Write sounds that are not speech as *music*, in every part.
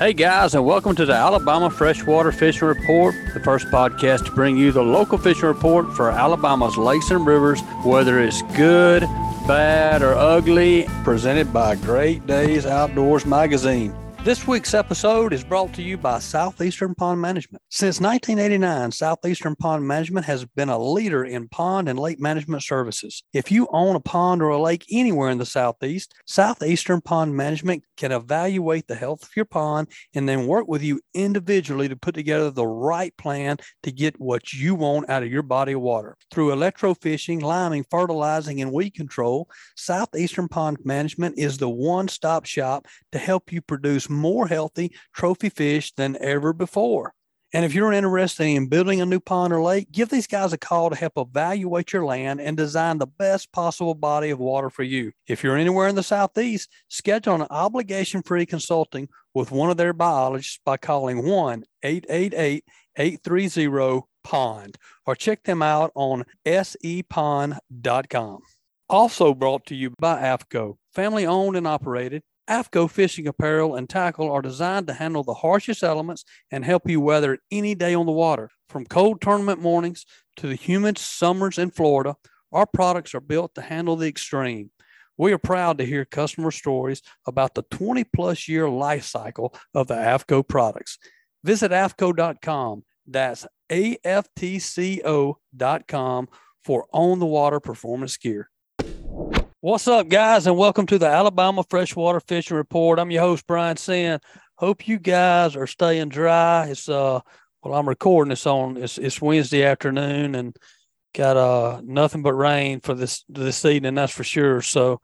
Hey guys, and welcome to the Alabama Freshwater Fishing Report, the first podcast to bring you the local fishing report for Alabama's lakes and rivers, whether it's good, bad, or ugly, presented by Great Days Outdoors Magazine. This week's episode is brought to you by Southeastern Pond Management. Since 1989, Southeastern Pond Management has been a leader in pond and lake management services. If you own a pond or a lake anywhere in the Southeast, Southeastern Pond Management can evaluate the health of your pond and then work with you individually to put together the right plan to get what you want out of your body of water. Through electrofishing, liming, fertilizing, and weed control, Southeastern Pond Management is the one stop shop to help you produce more healthy trophy fish than ever before. And if you're interested in building a new pond or lake, give these guys a call to help evaluate your land and design the best possible body of water for you. If you're anywhere in the Southeast, schedule an obligation free consulting with one of their biologists by calling 1 888 830 POND or check them out on sepond.com. Also brought to you by AFTCO, family owned and operated. AFTCO fishing apparel and tackle are designed to handle the harshest elements and help you weather any day on the water. From cold tournament mornings to the humid summers in Florida, our products are built to handle the extreme. We are proud to hear customer stories about the 20 plus year life cycle of the AFTCO products. Visit AFTCO.com. That's AFTCO.com for on the water performance gear. What's up, guys, and welcome to the Alabama Freshwater Fishing Report. I'm your host, Brian Sin. Hope you guys are staying dry. It's uh, well, I'm recording this on it's it's Wednesday afternoon, and got uh nothing but rain for this this evening. That's for sure. So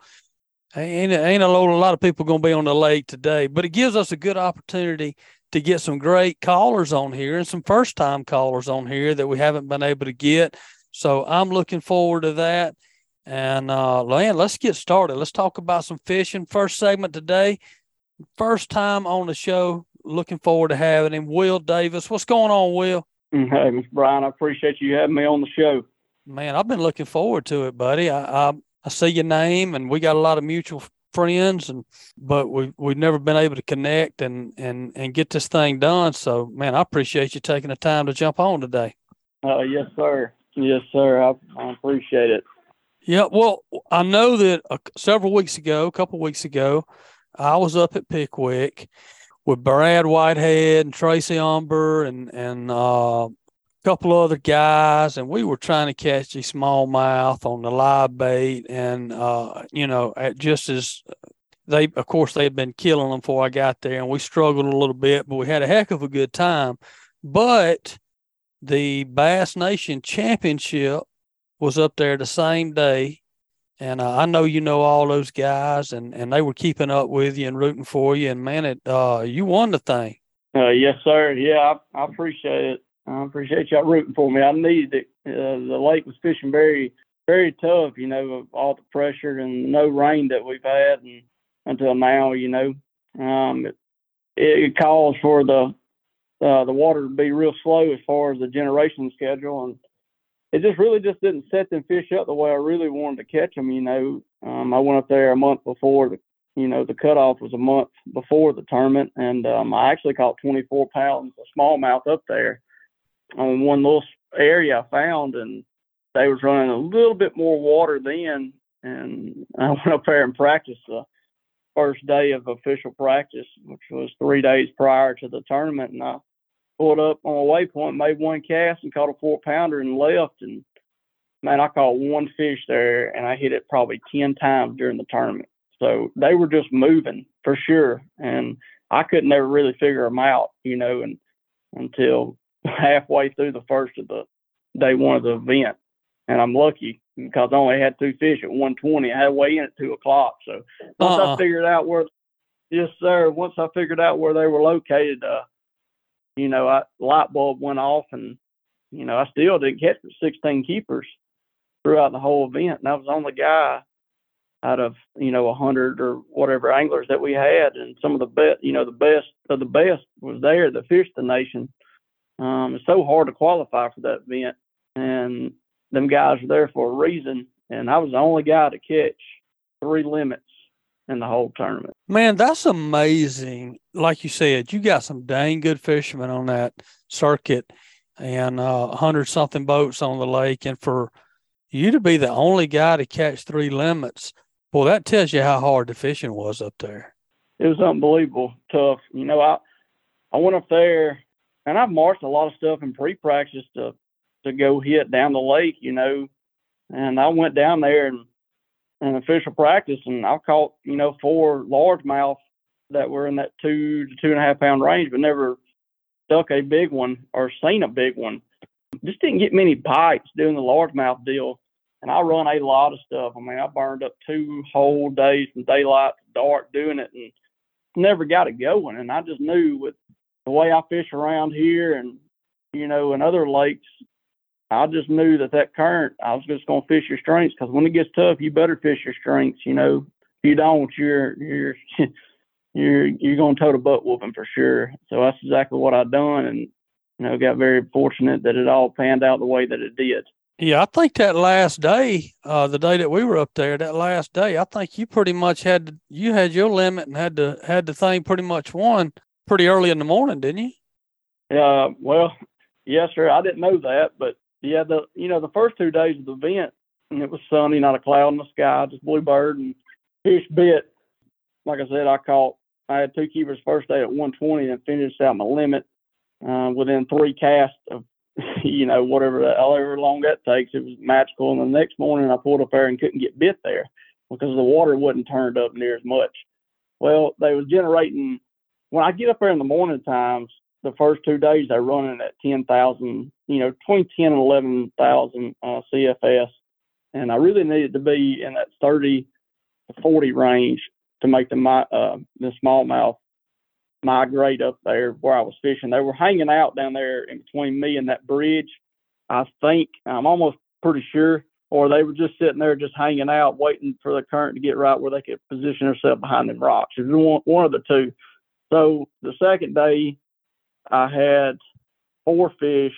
ain't ain't a lot, a lot of people gonna be on the lake today, but it gives us a good opportunity to get some great callers on here and some first time callers on here that we haven't been able to get. So I'm looking forward to that. And uh, man, let's get started. Let's talk about some fishing. First segment today, first time on the show. Looking forward to having him, Will Davis. What's going on, Will? Hey, Mr. Brian, I appreciate you having me on the show. Man, I've been looking forward to it, buddy. I I, I see your name, and we got a lot of mutual friends, and but we we've never been able to connect and and and get this thing done. So, man, I appreciate you taking the time to jump on today. Uh, yes, sir. Yes, sir. I, I appreciate it. Yeah, well, I know that uh, several weeks ago, a couple weeks ago, I was up at Pickwick with Brad Whitehead and Tracy Umber and and uh, a couple other guys, and we were trying to catch a smallmouth on the live bait, and uh, you know, at just as they, of course, they had been killing them before I got there, and we struggled a little bit, but we had a heck of a good time. But the Bass Nation Championship was up there the same day. And uh, I know you know all those guys, and, and they were keeping up with you and rooting for you. And man, it uh, you won the thing. Uh, yes, sir. Yeah, I, I appreciate it. I appreciate y'all rooting for me. I needed it. Uh, the lake was fishing very, very tough. You know, all the pressure and no rain that we've had and, until now. You know, um, it, it calls for the uh, the water to be real slow as far as the generation schedule and it just really just didn't set them fish up the way I really wanted to catch them. You know, um, I went up there a month before the, you know, the cutoff was a month before the tournament, and um, I actually caught 24 pounds of smallmouth up there on one little area I found, and they was running a little bit more water then, and *laughs* I went up there and practiced the first day of official practice, which was three days prior to the tournament, and I pulled up on a waypoint, made one cast and caught a four pounder and left. And man, I caught one fish there and I hit it probably 10 times during the tournament. So they were just moving for sure. And I could never really figure them out, you know, and until *laughs* halfway through the first of the day one of the event. And I'm lucky because I only had two fish at 120. I had weigh in at two o'clock. So once uh-uh. I figured out where, yes, sir, once I figured out where they were located, uh, you know, I light bulb went off and, you know, I still didn't catch the 16 keepers throughout the whole event. And I was the only guy out of, you know, a hundred or whatever anglers that we had. And some of the best, you know, the best of the best was there that fished the nation. Um, it's so hard to qualify for that event. And them guys are there for a reason. And I was the only guy to catch three limits in the whole tournament. Man, that's amazing. Like you said, you got some dang good fishermen on that circuit and uh, 100 something boats on the lake. And for you to be the only guy to catch three limits, well, that tells you how hard the fishing was up there. It was unbelievable tough. You know, I I went up there and I've marked a lot of stuff in pre-practice to to go hit down the lake. You know, and I went down there and and official practice, and I caught you know four largemouth that were in that two to two and a half pound range, but never stuck a big one or seen a big one. Just didn't get many bites doing the largemouth deal. And I run a lot of stuff. I mean, I burned up two whole days from daylight to dark doing it and never got it going. And I just knew with the way I fish around here and, you know, in other lakes, I just knew that that current, I was just going to fish your strengths because when it gets tough, you better fish your strengths. You know, if you don't, you're, you're, *laughs* you're you're going to tote a butt whooping for sure. So that's exactly what I done, and you know, got very fortunate that it all panned out the way that it did. Yeah, I think that last day, uh, the day that we were up there, that last day, I think you pretty much had you had your limit and had to had the thing pretty much won pretty early in the morning, didn't you? Yeah, well, yes, sir. I didn't know that, but yeah, the you know the first two days of the event, and it was sunny, not a cloud in the sky, just bluebird and fish bit. Like I said, I caught I had two keepers first day at 120 and finished out my limit uh, within three casts of, *laughs* you know, whatever that, however long that takes. It was magical. And the next morning I pulled up there and couldn't get bit there because the water wasn't turned up near as much. Well, they was generating when I get up there in the morning times. The first two days they're running at 10,000, you know, between 10 and 11,000 uh, CFS, and I really needed to be in that 30 to 40 range to make the uh, the smallmouth migrate up there where I was fishing. They were hanging out down there in between me and that bridge. I think I'm almost pretty sure, or they were just sitting there just hanging out, waiting for the current to get right where they could position themselves behind them rocks. It was one, one of the two. So the second day, I had four fish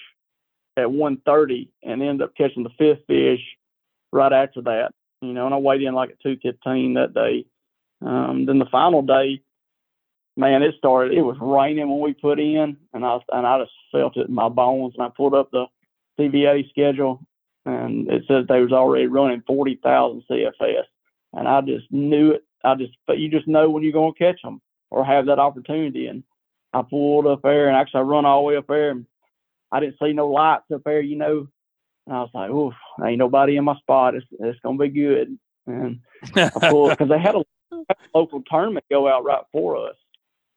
at 1:30 and ended up catching the fifth fish right after that. You know, and I weighed in like at 2:15 that day. Um, then the final day, man, it started. It was raining when we put in, and I and I just felt it in my bones. And I pulled up the TVA schedule, and it says they was already running forty thousand CFS, and I just knew it. I just, but you just know when you're going to catch them or have that opportunity. And I pulled up there, and actually I run all the way up there, and I didn't see no lights up there, you know. And I was like, "Oof, ain't nobody in my spot. It's it's gonna be good." And I pulled because they had a *laughs* local tournament go out right for us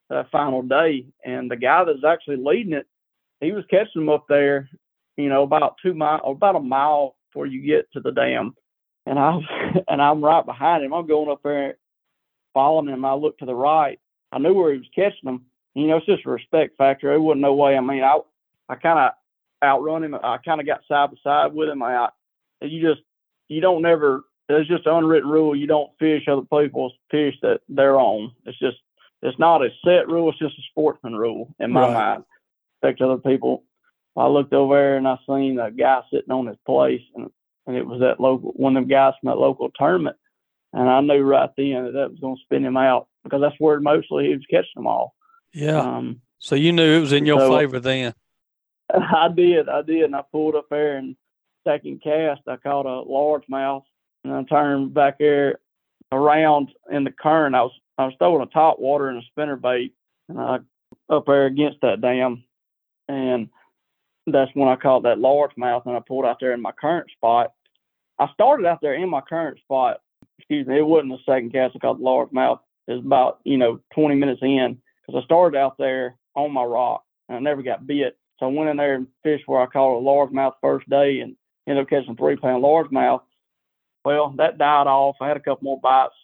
that final day. And the guy that's actually leading it, he was catching them up there, you know, about two mile, about a mile before you get to the dam. And I *laughs* and I'm right behind him. I'm going up there, following him. I look to the right. I knew where he was catching them. You know, it's just a respect factor. There wasn't no way. I mean, I I kind of outrun him. I kind of got side by side with him. I, you just you don't never it's just an unwritten rule. You don't fish other people's fish that they're on. It's just it's not a set rule. It's just a sportsman rule in my right. mind. Affect other people. I looked over there and I seen a guy sitting on his place, and and it was that local one of them guys from that local tournament, and I knew right then that that was going to spin him out because that's where mostly he was catching them all. Yeah. Um, so you knew it was in your so favor then. I did, I did, and I pulled up there and second cast I caught a largemouth and I turned back there around in the current. I was I was throwing a top water and a spinner bait, and I up there against that dam, and that's when I caught that largemouth, and I pulled out there in my current spot. I started out there in my current spot. Excuse me, it wasn't the second cast I caught the largemouth. It was about you know 20 minutes in because I started out there on my rock and I never got bit. So I went in there and fished where I caught a largemouth first day and ended up catching three pound largemouth well, that died off. I had a couple more bites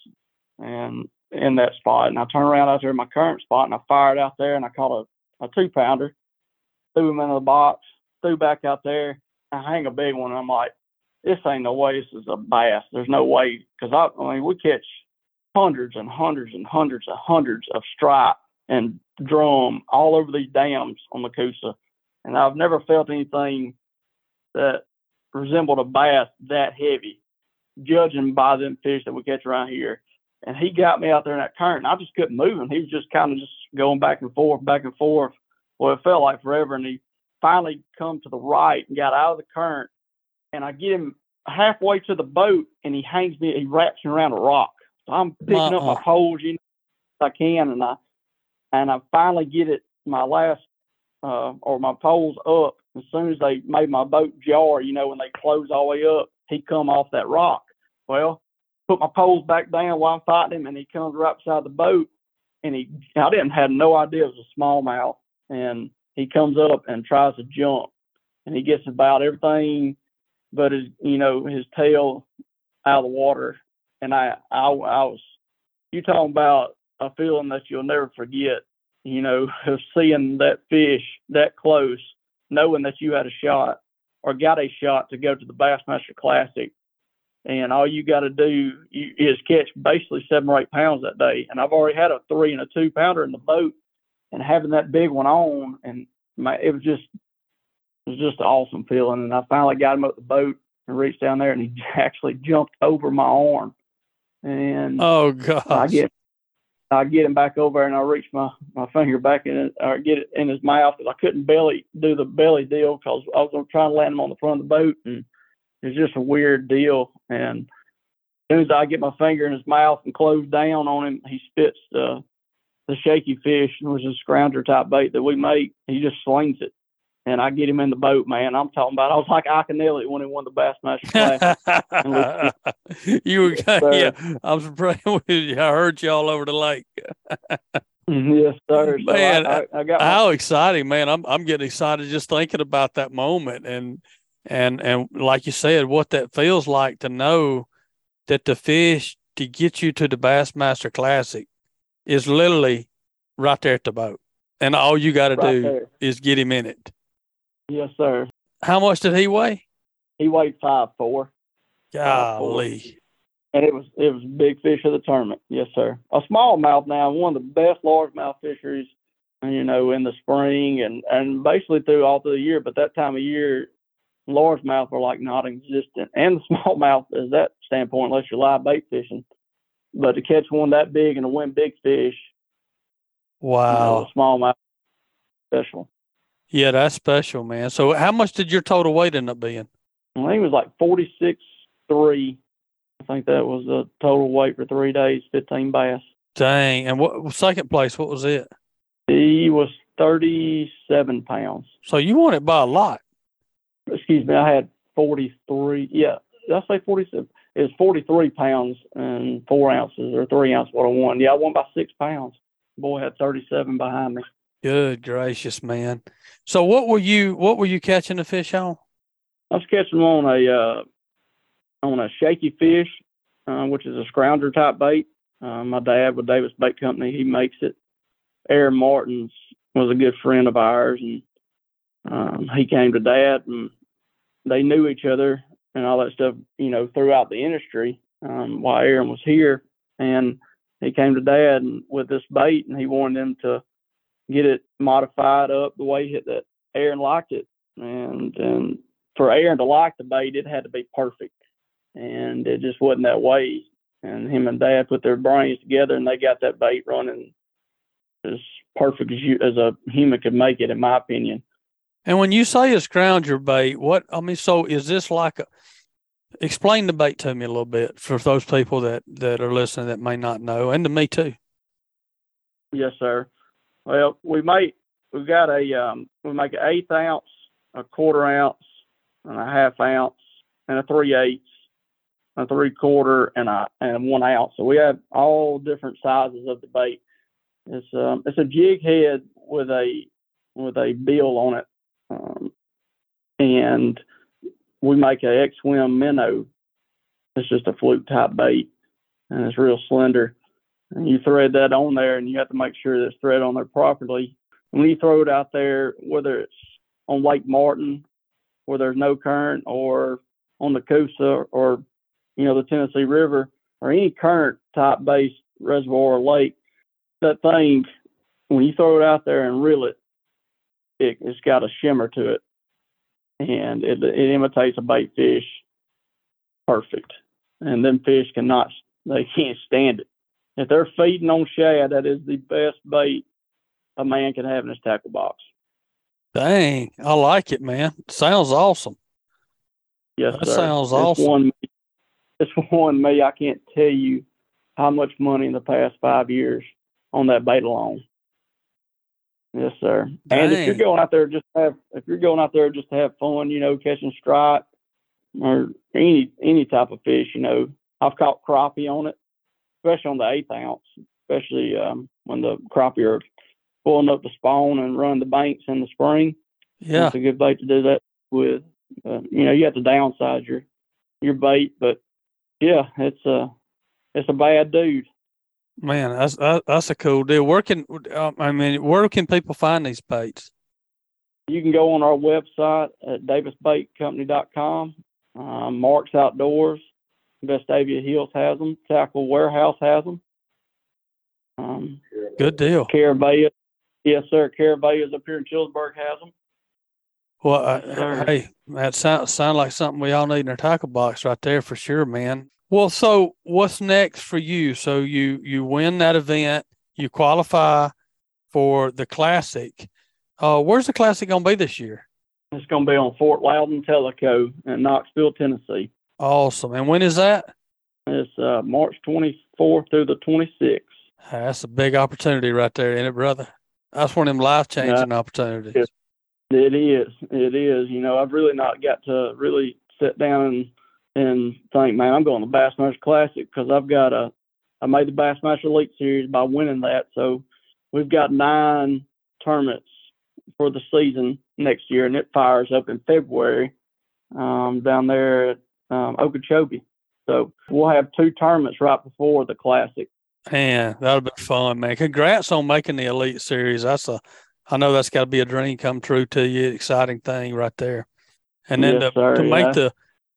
and in that spot, and I turned around out there in my current spot, and I fired out there, and I caught a, a two pounder, threw him in the box, threw back out there, I hang a big one, and I'm like, this ain't no way. This is a bass. There's no way because I, I mean, we catch hundreds and hundreds and hundreds and hundreds of stripe and drum all over these dams on the Coosa, and I've never felt anything that resembled a bass that heavy judging by them fish that we catch around here. and he got me out there in that current. And I just couldn't move him. He was just kind of just going back and forth, back and forth. Well, it felt like forever, and he finally come to the right and got out of the current. And I get him halfway to the boat, and he hangs me. He wraps me around a rock. So I'm picking uh-uh. up my poles, you know, I can, and I and I finally get it my last uh, or my poles up. As soon as they made my boat jar, you know, when they close all the way up, he come off that rock. Well, put my poles back down while I'm fighting him, and he comes right beside the boat. And he, I didn't have no idea it was a smallmouth. And he comes up and tries to jump, and he gets about everything but his, you know, his tail out of the water. And I, I, I was, you talking about a feeling that you'll never forget, you know, *laughs* of seeing that fish that close, knowing that you had a shot or got a shot to go to the Bassmaster Classic. And all you got to do is catch basically seven or eight pounds that day. And I've already had a three and a two pounder in the boat, and having that big one on, and my, it was just it was just an awesome feeling. And I finally got him up the boat and reached down there, and he *laughs* actually jumped over my arm. And oh god, I get I get him back over and I reach my, my finger back in it, or get it in his mouth because I couldn't belly do the belly deal because I was trying to land him on the front of the boat and it's just a weird deal. And as soon as I get my finger in his mouth and close down on him, he spits the the shaky fish, which is a scrounger type bait that we make. He just slings it and I get him in the boat, man. I'm talking about. I was like Iaconelli when he won the Bassmaster Classic. *laughs* you were, yeah. I'm surprised. *laughs* I heard you all over the lake. Mm-hmm, yes, sir. So man, I, I, I got how my- exciting, man! I'm I'm getting excited just thinking about that moment, and and and like you said, what that feels like to know that the fish to get you to the Bassmaster Classic is literally right there at the boat, and all you got to right do there. is get him in it. Yes, sir. How much did he weigh? He weighed five four. Golly. And it was it was big fish of the tournament. Yes, sir. A smallmouth now, one of the best largemouth fisheries, you know, in the spring and and basically through all through the year. But that time of year, largemouth are like non-existent, and the *laughs* smallmouth is that standpoint, unless you're live bait fishing. But to catch one that big and to win big fish, wow, you know, smallmouth special. Yeah, that's special, man. So, how much did your total weight end up being? I think it was like forty six three. I think that was the total weight for three days, fifteen bass. Dang! And what second place? What was it? He was thirty seven pounds. So you won it by a lot. Excuse me, I had forty three. Yeah, did I say forty seven? It was forty three pounds and four ounces or three ounces. What I won. Yeah, I won by six pounds. Boy had thirty seven behind me. Good gracious, man. So what were you what were you catching the fish on? I was catching them on a uh, on a shaky fish, uh, which is a scrounger type bait. Uh, my dad with Davis Bait Company, he makes it. Aaron Martens was a good friend of ours, and um, he came to Dad, and they knew each other and all that stuff, you know, throughout the industry um, while Aaron was here. And he came to Dad and, with this bait, and he wanted them to get it modified up the way that Aaron liked it. And and for Aaron to like the bait, it had to be perfect, and it just wasn't that way. And him and Dad put their brains together, and they got that bait running as perfect as you as a human could make it, in my opinion. And when you say a scrounger bait, what I mean, so is this like a? Explain the bait to me a little bit for those people that that are listening that may not know, and to me too. Yes, sir. Well, we make we've got a um, we make an eighth ounce, a quarter ounce, and a half ounce, and a three eighths, a three quarter, and a and one ounce. So we have all different sizes of the bait. It's um it's a jig head with a with a bill on it, um, and we make a X Swim minnow. It's just a fluke type bait, and it's real slender and you thread that on there and you have to make sure that it's thread on there properly. When you throw it out there, whether it's on Lake Martin where there's no current or on the Coosa or, you know, the Tennessee River or any current type based reservoir or lake, that thing, when you throw it out there and reel it, it it's got a shimmer to it and it, it imitates a bait fish perfect. And them fish cannot, they can't stand it if they're feeding on shad, that is the best bait a man can have in his tackle box. Dang, I like it, man. Sounds awesome. Yes, that sir. sounds it's awesome. One, it's one me. I can't tell you how much money in the past five years on that bait alone. Yes, sir. Dang. And if you're going out there just to have, if you're going out there just to have fun, you know, catching strike or any any type of fish, you know, I've caught crappie on it, especially on the eighth ounce, especially um, when the crappie are pulling up the spawn and running the banks in the spring. Yeah, It's a good bait to do that with. Uh, you know, you have to downsize your your bait, but yeah, it's a it's a bad dude. man, that's that, that's a cool deal. Where can um, I mean, where can people find these baits? You can go on our website at davisbaitcompany.com. Um, Marks Outdoors, Vestavia Hills has them. Tackle Warehouse has them. Um, Good deal. Carabaya, yes sir. Carabaya's up here in Chillsburg has them. Well, uh, sir. hey, that sounds sound like something we all need in our tackle box right there for sure, man. Well, so what's next for you? So you you win that event, you qualify for the classic. Uh, where's the classic gonna be this year? It's going to be on Fort Loudoun Tellico in Knoxville, Tennessee. Awesome. And when is that? It's uh, March 24th through the 26th. That's a big opportunity right there, isn't it, brother? That's one of them life changing opportunities. It is. It is. You know, I've really not got to really sit down and and think, man, I'm going to Bassmaster Classic because I've got a. I made the Bassmaster Elite Series by winning that, so we've got nine tournaments for the season next year, and it fires up in February um, down there at um, Okeechobee. So we'll have two tournaments right before the Classic. Man, that'll be fun, man. Congrats on making the Elite Series. That's a, I know that's got to be a dream come true to you. Exciting thing right there. And then Yes, to, sir, to make the,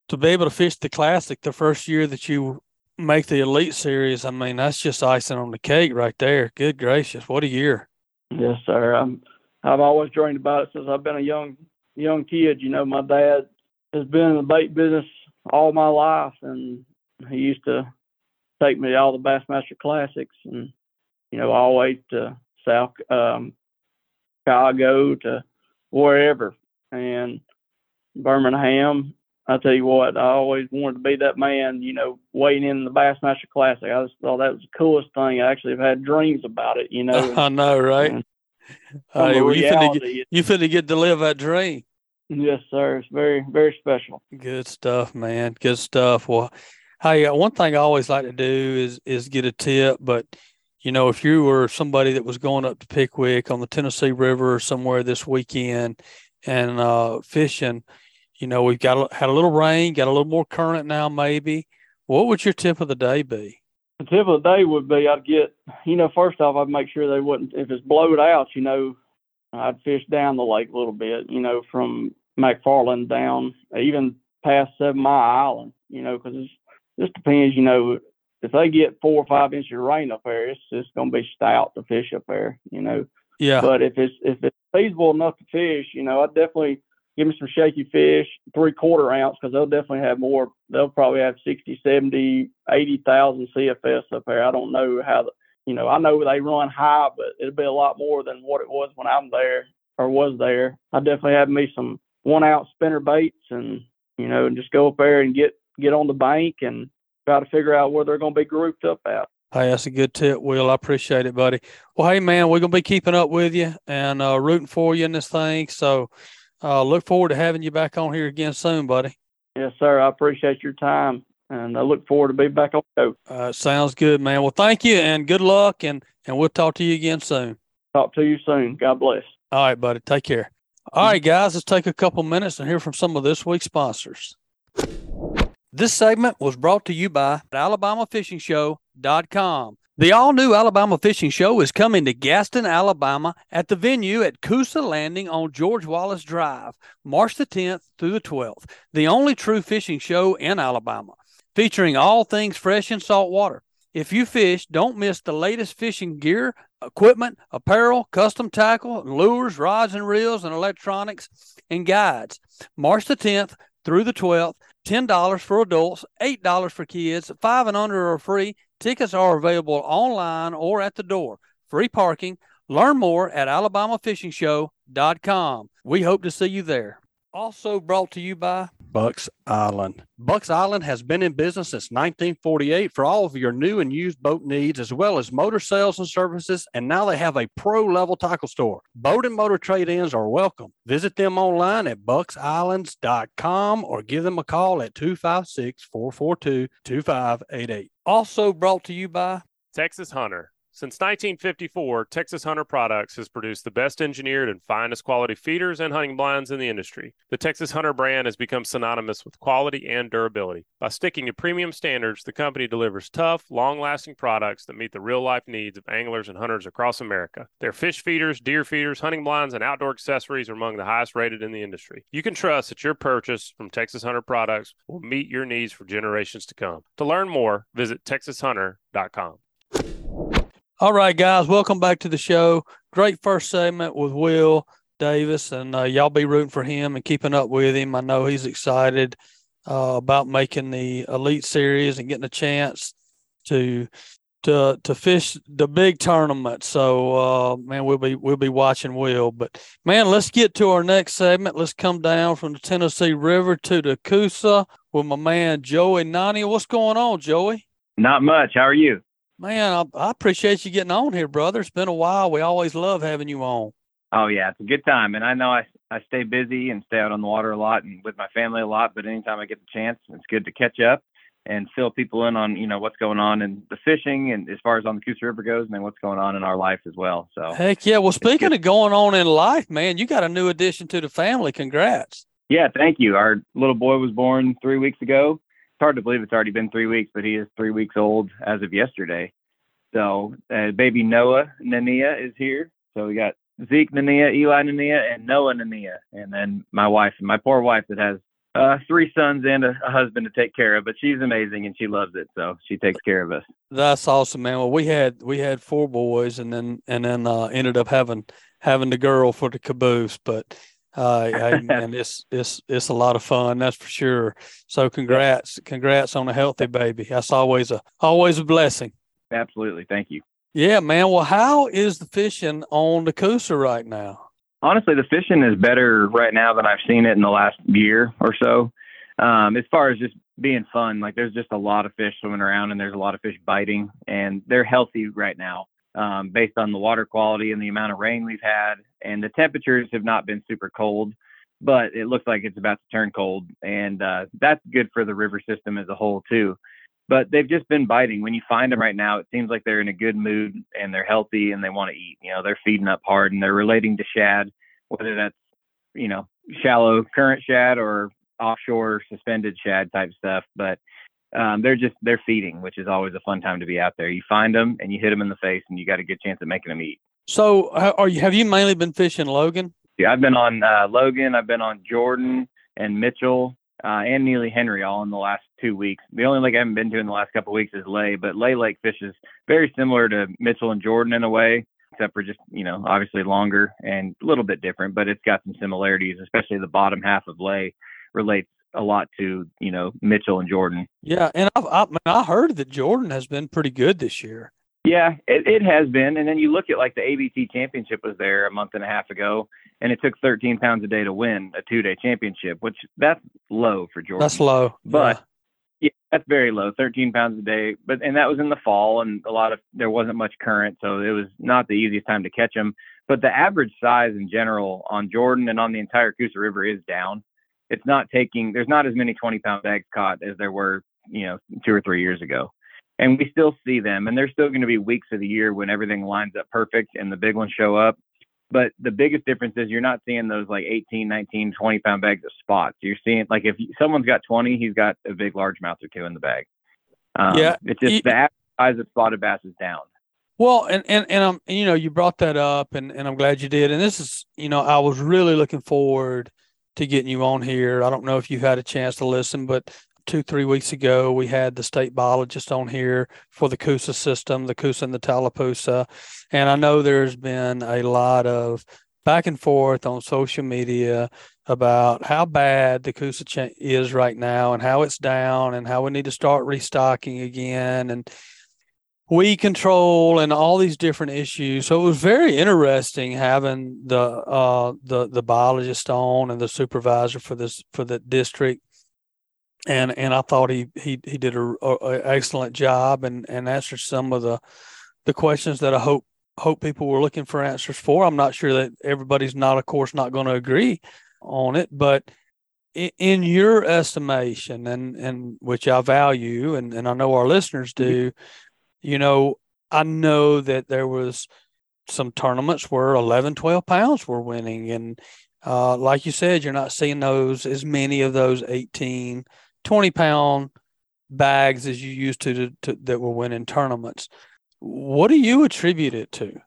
to be able to fish the Classic the first year that you make the Elite Series, I mean, that's just icing on the cake right there. Good gracious, what a year! Yes, sir. I'm, I've always dreamed about it since I've been a young young kid. You know, my dad has been in the bait business all my life, and he used to take me to all the Bassmaster Classics, and you know, always to South um, Chicago to wherever, and Birmingham. I tell you what, I always wanted to be that man. You know, waiting in the Bassmaster Classic. I just thought that was the coolest thing. I actually have had dreams about it. You know. *laughs* I know, right? some well, you finna get, you finna get to live that dream. Yes, sir. It's very, very special. Good stuff, man. Good stuff. Well, hey, uh, one thing I always like to do is is get a tip. But you know, if you were somebody that was going up to Pickwick on the Tennessee River or somewhere this weekend and uh, fishing, you know, we've got had a little rain, got a little more current now, maybe. What would your tip of the day be? The tip of the day would be I'd get, you know, first off, I'd make sure they wouldn't, if it's blowed out, you know, I'd fish down the lake a little bit, you know, from McFarland down, even past Seven Mile Island, you know, because it's just depends, you know, if they get four or five inches of rain up there, it's just going to be stout to fish up there, you know. Yeah, But if it's if it's feasible enough to fish, you know, I'd definitely give me some shaky fish, three quarter ounce, because they'll definitely have more. They'll probably have 60, 70, 80,000 CFS up there. I don't know how, the, you know, I know they run high, but it'll be a lot more than what it was when I'm there or was there. I definitely have me some one out spinner baits and, you know, and just go up there and get, get on the bank and try to figure out where they're going to be grouped up at. Hey, that's a good tip, Will. I appreciate it, buddy. Well, hey, man, we're gonna be keeping up with you and uh, rooting for you in this thing. So, uh, look forward to having you back on here again soon, buddy. Yes, sir. I appreciate your time and I look forward to be back on the. Uh, sounds good, man. Well, thank you and good luck, and and we'll talk to you again soon. Talk to you soon. God bless. All right, buddy. Take care. All right, guys, let's take a couple minutes and hear from some of this week's sponsors. This segment was brought to you by AlabamaFishingShow.com. The all new Alabama Fishing Show is coming to Gadsden, Alabama at the venue at Coosa Landing on George Wallace Drive, March the 10th through the 12th. The only true fishing show in Alabama, featuring all things fresh and saltwater. If you fish, don't miss the latest fishing gear, equipment, apparel, custom tackle, lures, rods and reels, and electronics and guides. March the 10th through the 12th, $10 for adults, $8 for kids, 5 and under are free, Tickets are available online or at the door. Free parking. Learn more at alabamafishingshow.com. We hope to see you there. Also brought to you by Bucks Island. Bucks Island has been in business since 1948 for all of your new and used boat needs, as well as motor sales and services. And now they have a pro level tackle store. Boat and motor trade ins are welcome. Visit them online at bucksislands.com or give them a call at 256 442 2588. Also brought to you by Texas Hunter. Since 1954, Texas Hunter Products has produced the best engineered and finest quality feeders and hunting blinds in the industry. The Texas Hunter brand has become synonymous with quality and durability. By sticking to premium standards, the company delivers tough, long lasting products that meet the real life needs of anglers and hunters across America. Their fish feeders, deer feeders, hunting blinds, and outdoor accessories are among the highest rated in the industry. You can trust that your purchase from Texas Hunter Products will meet your needs for generations to come. To learn more, visit texashunter.com. All right, guys, welcome back to the show. Great first segment with Will Davis, and uh, y'all be rooting for him and keeping up with him. I know he's excited uh, about making the Elite Series and getting a chance to to to fish the big tournament. So, uh, man, we'll be we'll be watching Will. But man, let's get to our next segment. Let's come down from the Tennessee River to the Coosa with my man Joey Nania. What's going on, Joey? Not much. How are you? Man, I, I, appreciate you getting on here, brother. It's been a while. We always love having you on. Oh yeah, it's a good time, and I know I I stay busy and stay out on the water a lot and with my family a lot. But anytime I get the chance, it's good to catch up and fill people in on you know what's going on in the fishing and as far as on the Coosa River goes, and then what's going on in our life as well. So heck yeah. Well, speaking of going on in life, man, you got a new addition to the family. Congrats. Yeah, thank you. Our little boy was born three weeks ago. Hard to believe it's already been three weeks, but he is three weeks old as of yesterday. So uh, baby Noah Nania is here. So we got Zeke Nania, Eli Nania, and Noah Nania, and then my wife, my poor wife that has uh, three sons and a, a, husband to take care of, but she's amazing and she loves it, so she takes care of us. That's awesome, man. Well, we had we had four boys, and then and then uh, ended up having having the girl for the caboose, but. Uh, *laughs* and it's it's it's a lot of fun, that's for sure. So, congrats, congrats on a healthy baby. That's always a always a blessing. Absolutely. Thank you. Yeah, man. Well, how is the fishing on the Coosa right now? Honestly, the fishing is better right now than I've seen it in the last year or so. Um, as far as just being fun, like there's just a lot of fish swimming around and there's a lot of fish biting, and they're healthy right now um, based on the water quality and the amount of rain we've had. And the temperatures have not been super cold, but it looks like it's about to turn cold, and uh, that's good for the river system as a whole too but they've just been biting. When you find them right now, it seems like they're in a good mood and they're healthy and they want to eat. You know, they're feeding up hard and they're relating to shad, whether that's you know shallow current shad or offshore suspended shad type stuff. But um, they're just they're feeding, which is always a fun time to be out there. You find them and you hit them in the face, and you got a good chance of making them eat. So, are you have you mainly been fishing Logan? Yeah, I've been on uh, Logan. I've been on Jordan and Mitchell uh, and Neely Henry all in the last two weeks. The only lake I haven't been to in the last couple of weeks is Lay, but Lay Lake fishes very similar to Mitchell and Jordan in a way, except for just, you know, obviously longer and a little bit different, but it's got some similarities, especially the bottom half of Lay relates a lot to, you know, Mitchell and Jordan. Yeah. And I've, I, I heard that Jordan has been pretty good this year. Yeah, it, it has been. And then you look at like the ABT championship was there a month and a half ago, and it took 13 pounds a day to win a two day championship, which that's low for Jordan. That's low. But yeah. yeah, that's very low, 13 pounds a day. But, and that was in the fall, and a lot of, there wasn't much current. So it was not the easiest time to catch them. But the average size in general on Jordan and on the entire Coosa River is down. It's not taking, there's not as many 20 pound bags caught as there were, you know, two or three years ago. And we still see them and there's still going to be weeks of the year when everything lines up perfect and the big ones show up. But the biggest difference is you're not seeing those like 18 19 20 pound bags of spots. You're seeing like if someone's got 20 he's got a big largemouth or two in the bag. Um, yeah it's just the size of spotted bass is down. Well, and and and um, and, you know, you brought that up, and and I'm glad you did. And this is, you know, I was really looking forward to getting you on here. I don't know if you had a chance to listen, but two, three weeks ago, we had the state biologist on here for the Coosa system, the Coosa and the Tallapoosa. And I know there's been a lot of back and forth on social media about how bad the Coosa ch- is right now and how it's down and how we need to start restocking again. And weed control and all these different issues. So it was very interesting having the uh, the the biologist on and the supervisor for this for the district. And and I thought he he he did a, a excellent job and and answered some of the the questions that I hope hope people were looking for answers for. I'm not sure that everybody's not, of course, not going to agree on it, but in, in your estimation, and and which I value, and and I know our listeners do, you know, I know that there was some tournaments where 11, 12 pounds were winning. And uh, like you said, you're not seeing those as many of those 18, 20 pound bags as you used to, to, to that were winning tournaments. What do you attribute it to?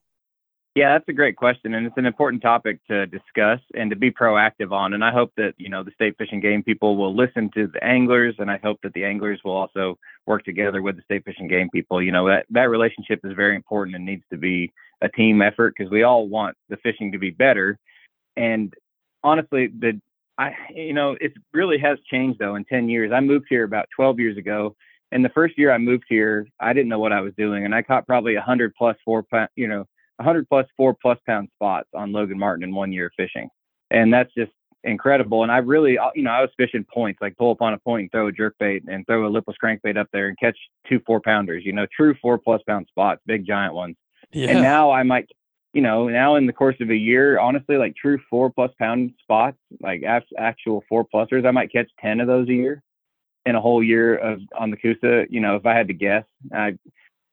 Yeah, that's a great question, and it's an important topic to discuss and to be proactive on. And I hope that you know the state fish and game people will listen to the anglers, and I hope that the anglers will also work together with the state fish and game people. You know that that relationship is very important and needs to be a team effort because we all want the fishing to be better. And honestly, the I you know it really has changed though in 10 years. I moved here about 12 years ago, and the first year I moved here, I didn't know what I was doing, and I caught probably a 100 plus four pound, you know 100 plus four plus pound spots on Logan Martin in one year of fishing. And that's just incredible. And I really, uh, you know, I was fishing points, like pull up on a point and throw a jerk bait and throw a lipless crankbait up there and catch two four pounders, you know, true four plus pound spots, big giant ones. Yeah. And now I might, you know, now in the course of a year, honestly, like true four plus pound spots, like actual four plusers, I might catch 10 of those a year in a whole year of on the Coosa. You know, if I had to guess, I,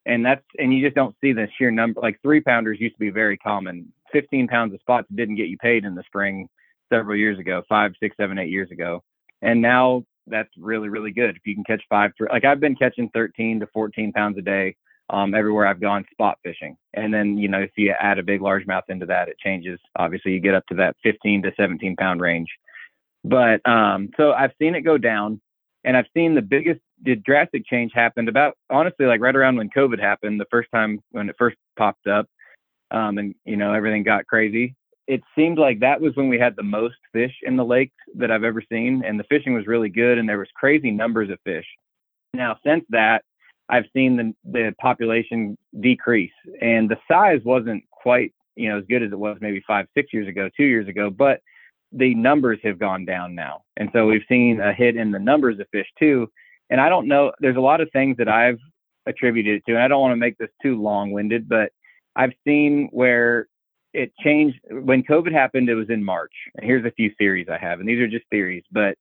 and that's and you just don't see the sheer number. Like three pounders used to be very common. Fifteen pounds of spots didn't get you paid in the spring several years ago, five, six, seven, eight years ago, and now that's really really good. If you can catch five, three, like I've been catching 13 to 14 pounds a day um, everywhere I've gone spot fishing, and then you know if you add a big largemouth into that, it changes. Obviously, you get up to that 15 to 17 pound range. But um, so I've seen it go down. And I've seen the biggest the drastic change happened about honestly like right around when COVID happened, the first time when it first popped up, um, and you know everything got crazy. It seemed like that was when we had the most fish in the lakes that I've ever seen, and the fishing was really good, and there was crazy numbers of fish. Now since that, I've seen the the population decrease, and the size wasn't quite you know as good as it was maybe five six years ago, two years ago, but the numbers have gone down now. And so we've seen a hit in the numbers of fish too. And I don't know, there's a lot of things that I've attributed it to, and I don't want to make this too long winded, but I've seen where it changed when COVID happened, it was in March. And here's a few theories I have, and these are just theories, but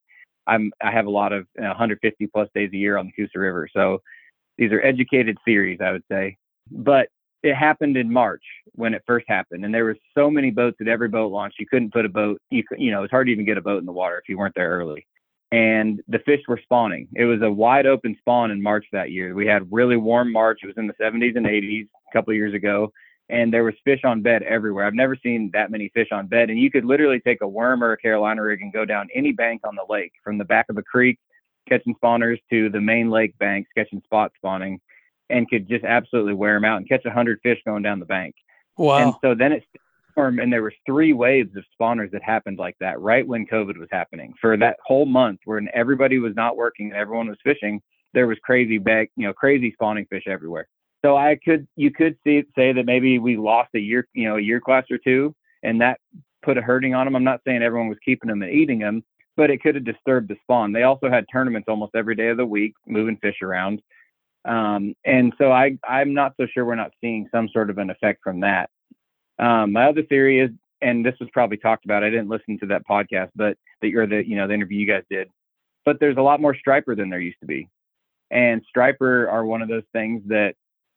I'm, I have a lot of you know, 150 plus days a year on the Coosa River. So these are educated theories, I would say. But it happened in March when it first happened, and there were so many boats at every boat launch. You couldn't put a boat. You you know it's hard to even get a boat in the water if you weren't there early. And the fish were spawning. It was a wide open spawn in March that year. We had really warm March. It was in the 70s and 80s a couple of years ago, and there was fish on bed everywhere. I've never seen that many fish on bed. And you could literally take a worm or a Carolina rig and go down any bank on the lake, from the back of a creek catching spawners to the main lake banks catching spot spawning and could just absolutely wear them out and catch a hundred fish going down the bank. Wow! And so then it stormed, and there were three waves of spawners that happened like that right when COVID was happening. For that whole month, when everybody was not working and everyone was fishing, there was crazy bag, you know, crazy spawning fish everywhere. So I could, you could see say that maybe we lost a year, you know, a year class or two, and that put a hurting on them. I'm not saying everyone was keeping them and eating them, but it could have disturbed the spawn. They also had tournaments almost every day of the week, moving fish around. Um, and so I, I'm not so sure we're not seeing some sort of an effect from that. Um, my other theory is, and this was probably talked about, I didn't listen to that podcast, but that you're the, you know, the interview you guys did, but there's a lot more striper than there used to be. And striper are one of those things that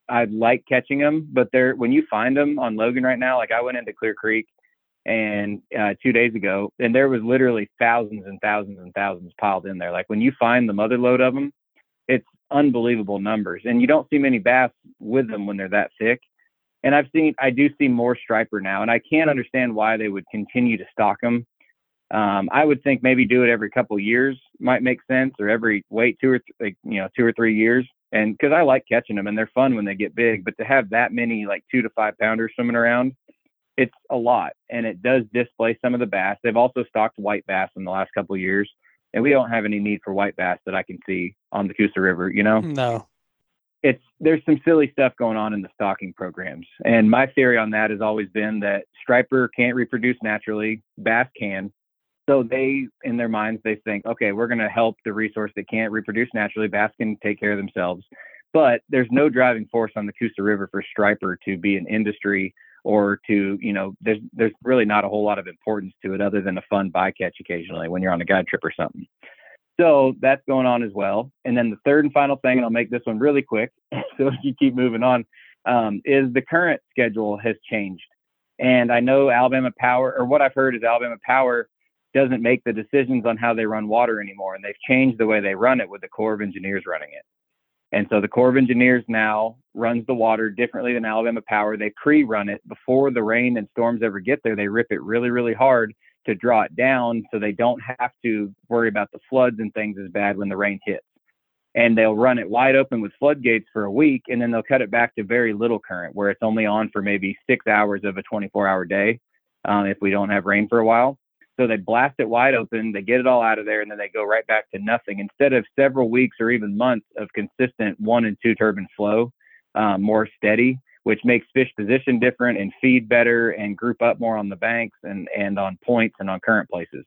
I like catching them, but they're, when you find them on Logan right now, like I went into Clear Creek and uh, two days ago, and there was literally thousands and thousands and thousands piled in there. Like when you find the mother load of them, it's unbelievable numbers. And you don't see many bass with them when they're that thick. And I've seen, I do see more striper now, and I can't understand why they would continue to stock them. Um, I would think maybe do it every couple years might make sense, or every wait two or th- like, you know two or three years. And because I like catching them and they're fun when they get big, but to have that many like two to five pounders swimming around, it's a lot, and it does displace some of the bass. They've also stocked white bass in the last couple years, and we don't have any need for white bass that I can see on the Coosa River, you know? No. It's there's some silly stuff going on in the stocking programs, and my theory on that has always been that striper can't reproduce naturally, bass can. So they, in their minds, they think, okay, we're to help the resource that can't reproduce naturally. Bass can take care of themselves, but there's no driving force on the Coosa River for striper to be an industry or to, you know, there's there's really not a whole lot of importance to it other than a fun bycatch occasionally when you're on a guide trip or something. So that's going on as well. And then the third and final thing, and I'll make this one really quick *laughs* so you keep moving on, um, is the current schedule has changed. And I know Alabama Power, or what I've heard is Alabama Power doesn't make the decisions on how they run water anymore. And they've changed the way they run it with the Corps of Engineers running it. And so the Corps of Engineers now runs the water differently than Alabama Power. They pre run it before the rain and storms ever get there. They rip it really, really hard to draw it down so they don't have to worry about the floods and things as bad when the rain hits. And they'll run it wide open with floodgates for a week and then they'll cut it back to very little current where it's only on for maybe six hours of a 24 hour day um, if we don't have rain for a while. So they blast it wide open, they get it all out of there, and then they go right back to nothing instead of several weeks or even months of consistent one and two turbine flow, um, more steady which makes fish position different and feed better and group up more on the banks and, and on points and on current places.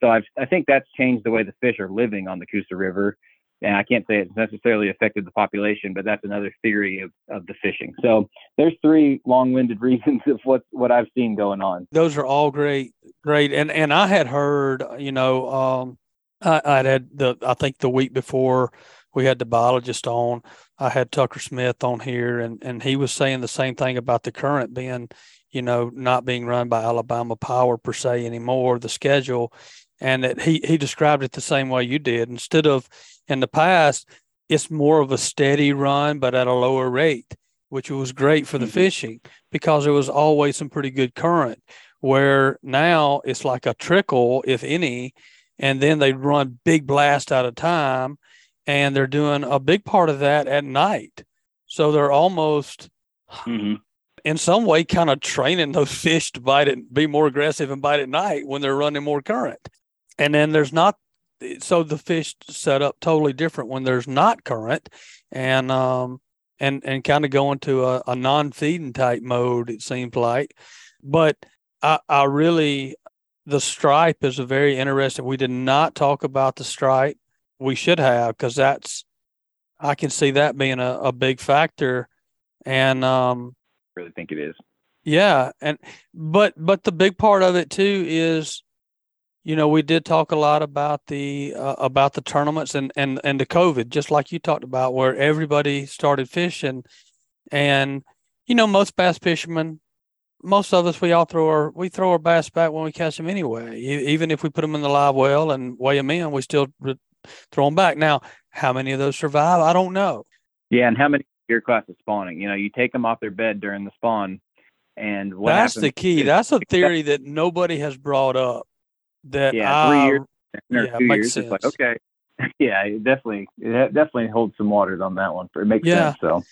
So I've, I think that's changed the way the fish are living on the Coosa River. And I can't say it's necessarily affected the population, but that's another theory of, of the fishing. So there's three long-winded *laughs* reasons of what what I've seen going on. Those are all great, great. And and I had heard, you know, um, I, I had the I think the week before we had the biologist on. I had Tucker Smith on here, and and he was saying the same thing about the current being, you know, not being run by Alabama Power per se anymore. The schedule, and that he he described it the same way you did. Instead of in the past, it's more of a steady run, but at a lower rate, which was great for the mm-hmm. fishing because there was always some pretty good current. Where now it's like a trickle, if any, and then they run big blast out of time and they're doing a big part of that at night. So they're almost mm-hmm. in some way kind of training those *laughs* fish to bite and be more aggressive and bite at night when they're running more current. And then there's not so the fish set up totally different when there's not current and um and and kind of go into a, a non-feeding type mode it seems like but i i really the stripe is a very interesting we did not talk about the stripe we should have because that's I can see that being a, a big factor. And um I really think it is. Yeah, and but but the big part of it too is you know we did talk a lot about the uh, about the tournaments and and and the covid just like you talked about where everybody started fishing and you know most bass fishermen most of us we all throw our we throw our bass back when we catch them anyway even if we put them in the live well and weigh them in we still re- throw them back. Now, how many of those survive? I don't know. Yeah, and how many year class is spawning? You know, you take them off their bed during the spawn, and that's the key. That's a theory that nobody has brought up. That yeah, three years or yeah, two years. Sense. It's like okay, *laughs* yeah, it definitely, it definitely holds some waters on that one. It makes yeah. sense. So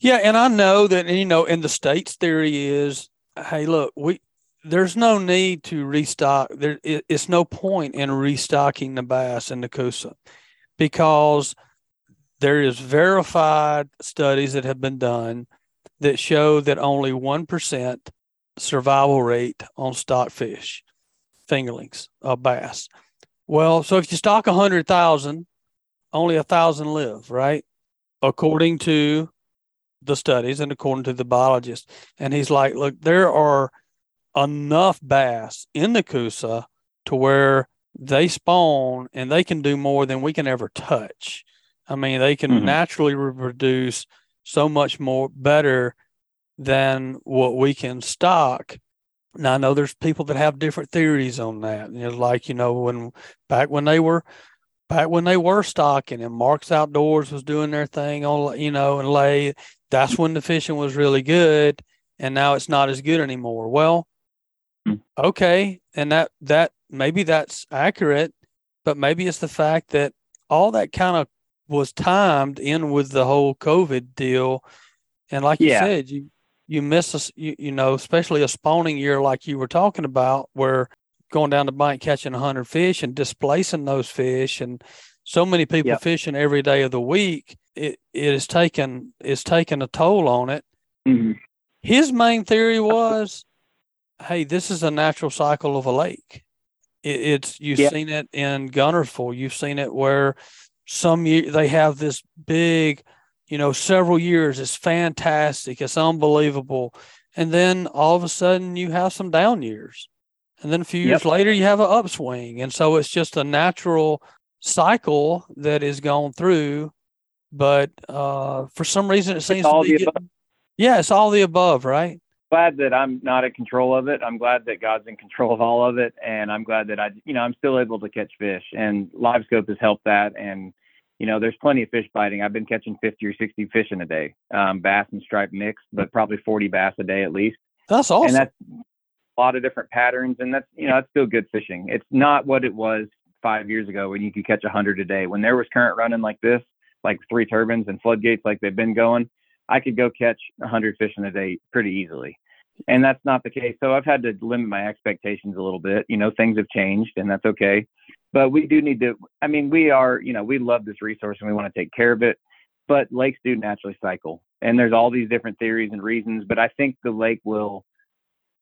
yeah, and I know that you know, in the states theory is, hey, look, we there's no need to restock. There, it, it's no point in restocking the bass in the Coosa because there is verified studies that have been done that show that only 1% survival rate on stockfish, fingerlings of bass. Well, so if you stock 100,000, only a 1,000 live, right? According to the studies and according to the biologist. And he's like, look, there are – enough bass in the Coosa to where they spawn and they can do more than we can ever touch. I mean, they can mm-hmm. naturally reproduce so much more better than what we can stock. Now I know there's people that have different theories on that. You know, like you know when back when they were back when they were stocking and Marks Outdoors was doing their thing on you know and lay. That's when the fishing was really good, and now it's not as good anymore. Well, okay and that that maybe that's accurate but maybe it's the fact that all that kind of was timed in with the whole covid deal and like you said you you miss a you, you know especially a spawning year like you were talking about where going down the bank catching 100 fish and displacing those fish and so many people yep. fishing every day of the week it it is taken is taken a toll on it. Mm-hmm. His main theory was, hey, this is a natural cycle of a lake. It, it's you've Yeah. seen it in Guntersville. You've seen it where some year they have this big, you know, several years. It's fantastic. It's unbelievable, and then all of a sudden you have some down years, and then a few years Yep. later you have an upswing, and so it's just a natural cycle that is gone through. But uh, for some reason, it seems all to be the above. getting, yeah, it's all the above, right? Glad that I'm not in control of it. I'm glad that God's in control of all of it, and I'm glad that I, you know, I'm still able to catch fish. And LiveScope has helped that. And you know, there's plenty of fish biting. I've been catching 50 or 60 fish in a day, um, bass and stripe mixed, but probably 40 bass a day at least. That's awesome. And that's a lot of different patterns, and that's you know, that's still good fishing. It's not what it was five years ago when you could catch 100 a day. When there was current running like this, like three turbines and floodgates like they've been going, I could go catch 100 fish in a day pretty easily. And that's not the case. So I've had to limit my expectations a little bit. You know, things have changed and that's okay. But we do need to, I mean, we are, you know, we love this resource and we want to take care of it. But lakes do naturally cycle. And there's all these different theories and reasons. But I think the lake will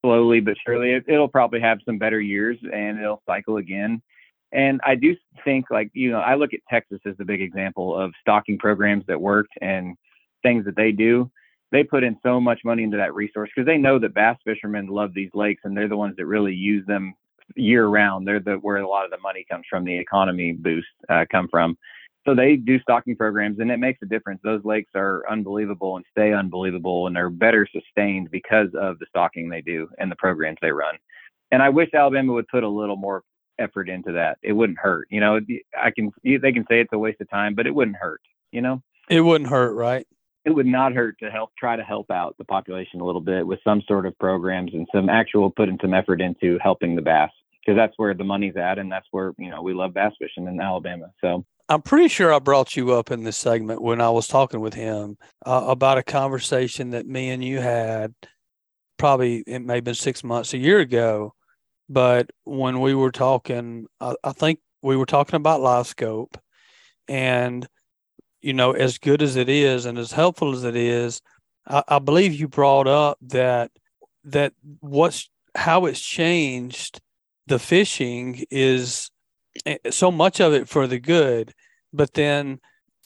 slowly but surely, it, it'll probably have some better years and it'll cycle again. And I do think, like, you know, I look at Texas as the big example of stocking programs that worked and things that they do. They put in so much money into that resource because they know that bass fishermen love these lakes and they're the ones that really use them year round. They're the where a lot of the money comes from, the economy boost uh, come from. So they do stocking programs and it makes a difference. Those lakes are unbelievable and stay unbelievable and they're better sustained because of the stocking they do and the programs they run. And I wish Alabama would put a little more effort into that. It wouldn't hurt. You know, I can they can say it's a waste of time, but it wouldn't hurt. You know, it wouldn't hurt, right? It would not hurt to help try to help out the population a little bit with some sort of programs and some actual putting some effort into helping the bass because that's where the money's at and that's where you know we love bass fishing in Alabama. So I'm pretty sure I brought you up in this segment when I was talking with him uh, about a conversation that me and you had. Probably it may have been six months, a year ago, but when we were talking, I, I think we were talking about live scope, and you know, as good as it is and as helpful as it is, I, I believe you brought up that that what's how it's changed the fishing is eh, so much of it for the good, but then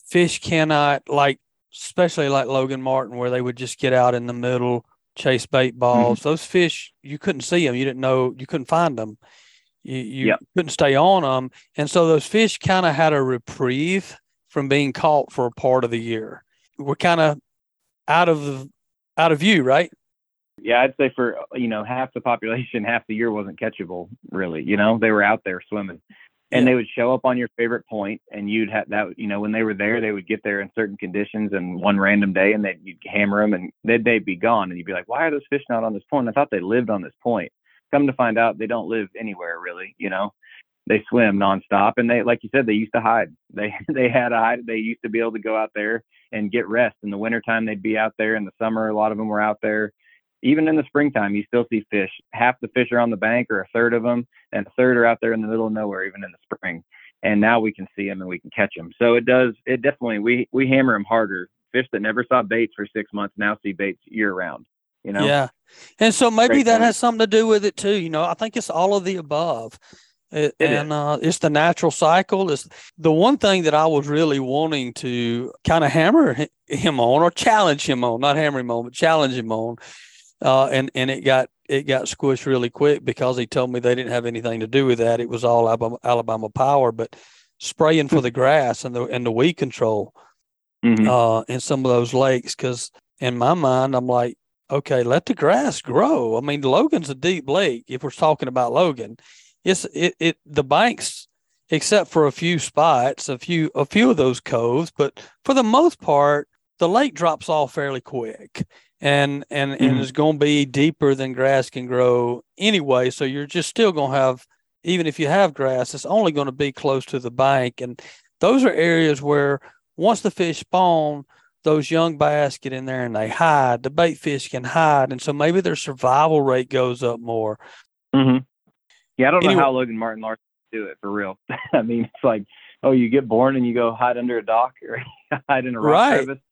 fish cannot like especially like Logan Martin where they would just get out in the middle chase bait balls. Those fish you couldn't see them you didn't know you couldn't find them you, you Yep. couldn't stay on them and so those fish kind of had a reprieve from being caught for a part of the year we're kind of out of the out of view right yeah, I'd say for you know half the population, *laughs* half the year wasn't catchable really. You know, they were out there swimming. And Yeah. they would show up on your favorite point, and you'd have that. You know, when they were there, they would get there in certain conditions, and one random day, and they'd you'd hammer them, and they'd they'd be gone, and you'd be like, "Why are those fish not on this point? I thought they lived on this point." Come to find out, they don't live anywhere really. You know, they swim nonstop, and they, like you said, they used to hide. *laughs* They they had a hide. They used to be able to go out there and get rest. In the wintertime, they'd be out there. In the summer, a lot of them were out there. Even in the springtime, you still see fish. Half the fish are on the bank, or a third of them, and a third are out there in the middle of nowhere, even in the spring. And now we can see them and we can catch them. So it does. It definitely we we hammer them harder. Fish that never saw baits for six months now see baits year round. You know. Yeah. And so maybe Great that point. has something to do with it too. You know, I think it's all of the above. It, It and uh, it's the natural cycle. It's the one thing that I was really wanting to kind of hammer him on or challenge him on, not hammer him on, but challenge him on. Uh, and and it got it got squished really quick because he told me they didn't have anything to do with that. It was all Alabama, Alabama power, but spraying for the *laughs* grass and the and the weed control Mhm. uh, in some of those lakes. Because in my mind, I'm like, okay, let the grass grow. I mean, Logan's a deep lake. If we're talking about Logan, it's it it the banks, except for a few spots, a few a few of those coves, but for the most part, the lake drops off fairly quick. And and and Mhm. it's going to be deeper than grass can grow anyway. So you're just still going to have, even if you have grass, it's only going to be close to the bank. And those are areas where once the fish spawn, those young bass get in there and they hide. The bait fish can hide, and so maybe their survival rate goes up more. hmm Yeah, I don't Anyway- know how Logan Martin Larson do it for real. *laughs* I mean, it's like oh, you get born and you go hide under a dock or *laughs* hide in a rock Right. crevice.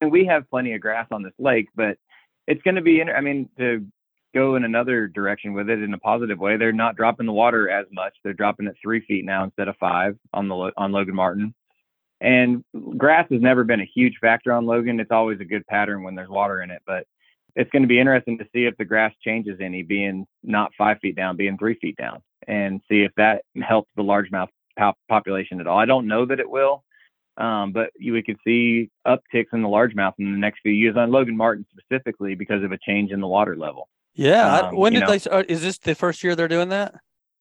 And we have plenty of grass on this lake, but it's going to be. Inter- I mean, to go in another direction with it in a positive way, they're not dropping the water as much. They're dropping it three feet now instead of five on the on Logan Martin. And grass has never been a huge factor on Logan. It's always a good pattern when there's water in it, but it's going to be interesting to see if the grass changes any, being not five feet down, being three feet down, and see if that helps the largemouth pop- population at all. I don't know that it will, um, but you, we could see upticks in the largemouth in the next few years on Logan Martin specifically because of a change in the water level. Yeah. Um, when did know- they? Start, is this the first year they're doing that?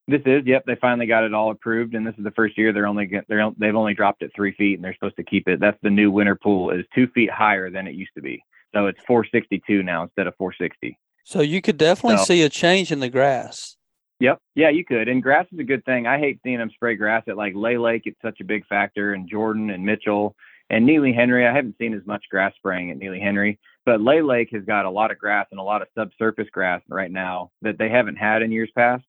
This is, yep, they finally got it all approved, and this is the first year they're only they're they've only dropped it three feet, and they're supposed to keep it. That's the new winter pool is two feet higher than it used to be, so it's 462 now instead of 460. So you could definitely So- see a change in the grass. Yep. Yeah, you could. And grass is a good thing. I hate seeing them spray grass at like Lay Lake. It's such a big factor. And Jordan and Mitchell and Neely Henry. I haven't seen as much grass spraying at Neely Henry, but Lay Lake has got a lot of grass and a lot of subsurface grass right now that they haven't had in years past,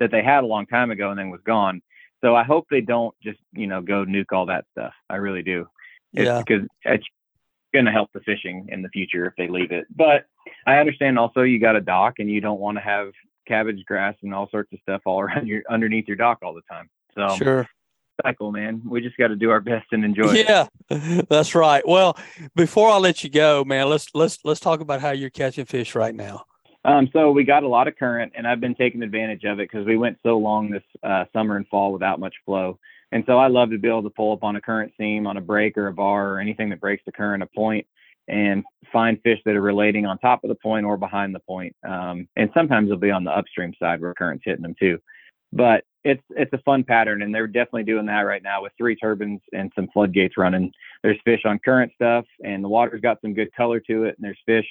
that they had a long time ago and then was gone. So I hope they don't just, you know, go nuke all that stuff. I really do. It's Yeah. because it's going to help the fishing in the future if they leave it. But I understand also you got a dock and you don't want to have cabbage grass and all sorts of stuff all *laughs* around your underneath your dock all the time. So Sure. cycle, man. We just got to do our best and enjoy it. Yeah, *laughs* that's right. Well, before I let you go, man, let's let's let's talk about how you're catching fish right now. Um, so we got a lot of current, and I've been taking advantage of it because we went so long this uh, summer and fall without much flow. And so I love to be able to pull up on a current seam, on a break or a bar or anything that breaks the current, a point, and find fish that are relating on top of the point or behind the point. Um, and sometimes they'll be on the upstream side where current's hitting them too. But it's it's a fun pattern, and they're definitely doing that right now with three turbines and some floodgates running. There's fish on current stuff, and the water's got some good color to it, and there's fish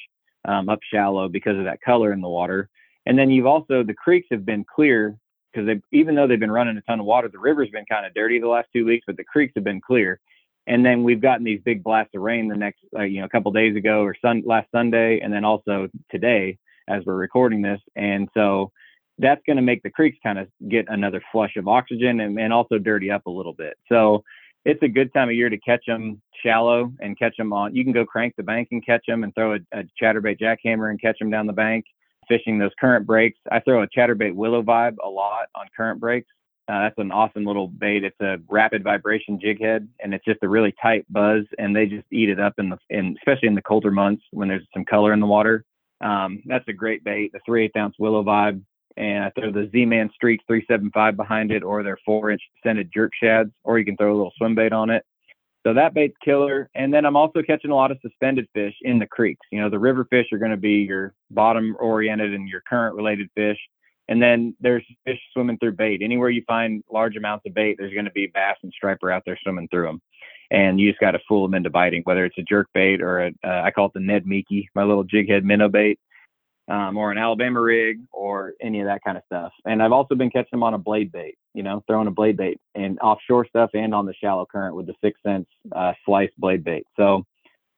um, up shallow because of that color in the water. And then you've also the creeks have been clear because they even though they've been running a ton of water, the river's been kind of dirty the last two weeks, but the creeks have been clear. And then we've gotten these big blasts of rain the next, uh, you know, a couple days ago or sun last Sunday, and then also today as we're recording this. And so that's going to make the creeks kind of get another flush of oxygen and, and also dirty up a little bit. So it's a good time of year to catch them shallow and catch them on. You can go crank the bank and catch them and throw a, a chatterbait jackhammer and catch them down the bank. Fishing those current breaks. I throw a chatterbait willow vibe a lot on current breaks. Uh, that's an awesome little bait. It's a rapid vibration jig head, and it's just a really tight buzz, and they just eat it up in the, in especially in the colder months when there's some color in the water. Um, that's a great bait. The three eighth ounce willow vibe, and I throw the Z-Man StreakZ 375 behind it, or their four inch scented jerk shads, or you can throw a little swim bait on it. So that bait's killer. And then I'm also catching a lot of suspended fish in the creeks. You know, the river fish are going to be your bottom oriented and your current related fish. And then there's fish swimming through bait. Anywhere you find large amounts of bait, there's going to be bass and striper out there swimming through them. And you just got to fool them into biting, whether it's a jerk bait or a, uh, I call it the Ned Meeky, my little jig head minnow bait, um, or an Alabama rig or any of that kind of stuff. And I've also been catching them on a blade bait, you know, throwing a blade bait and offshore stuff and on the shallow current with the 6th Sense uh, slice blade bait. So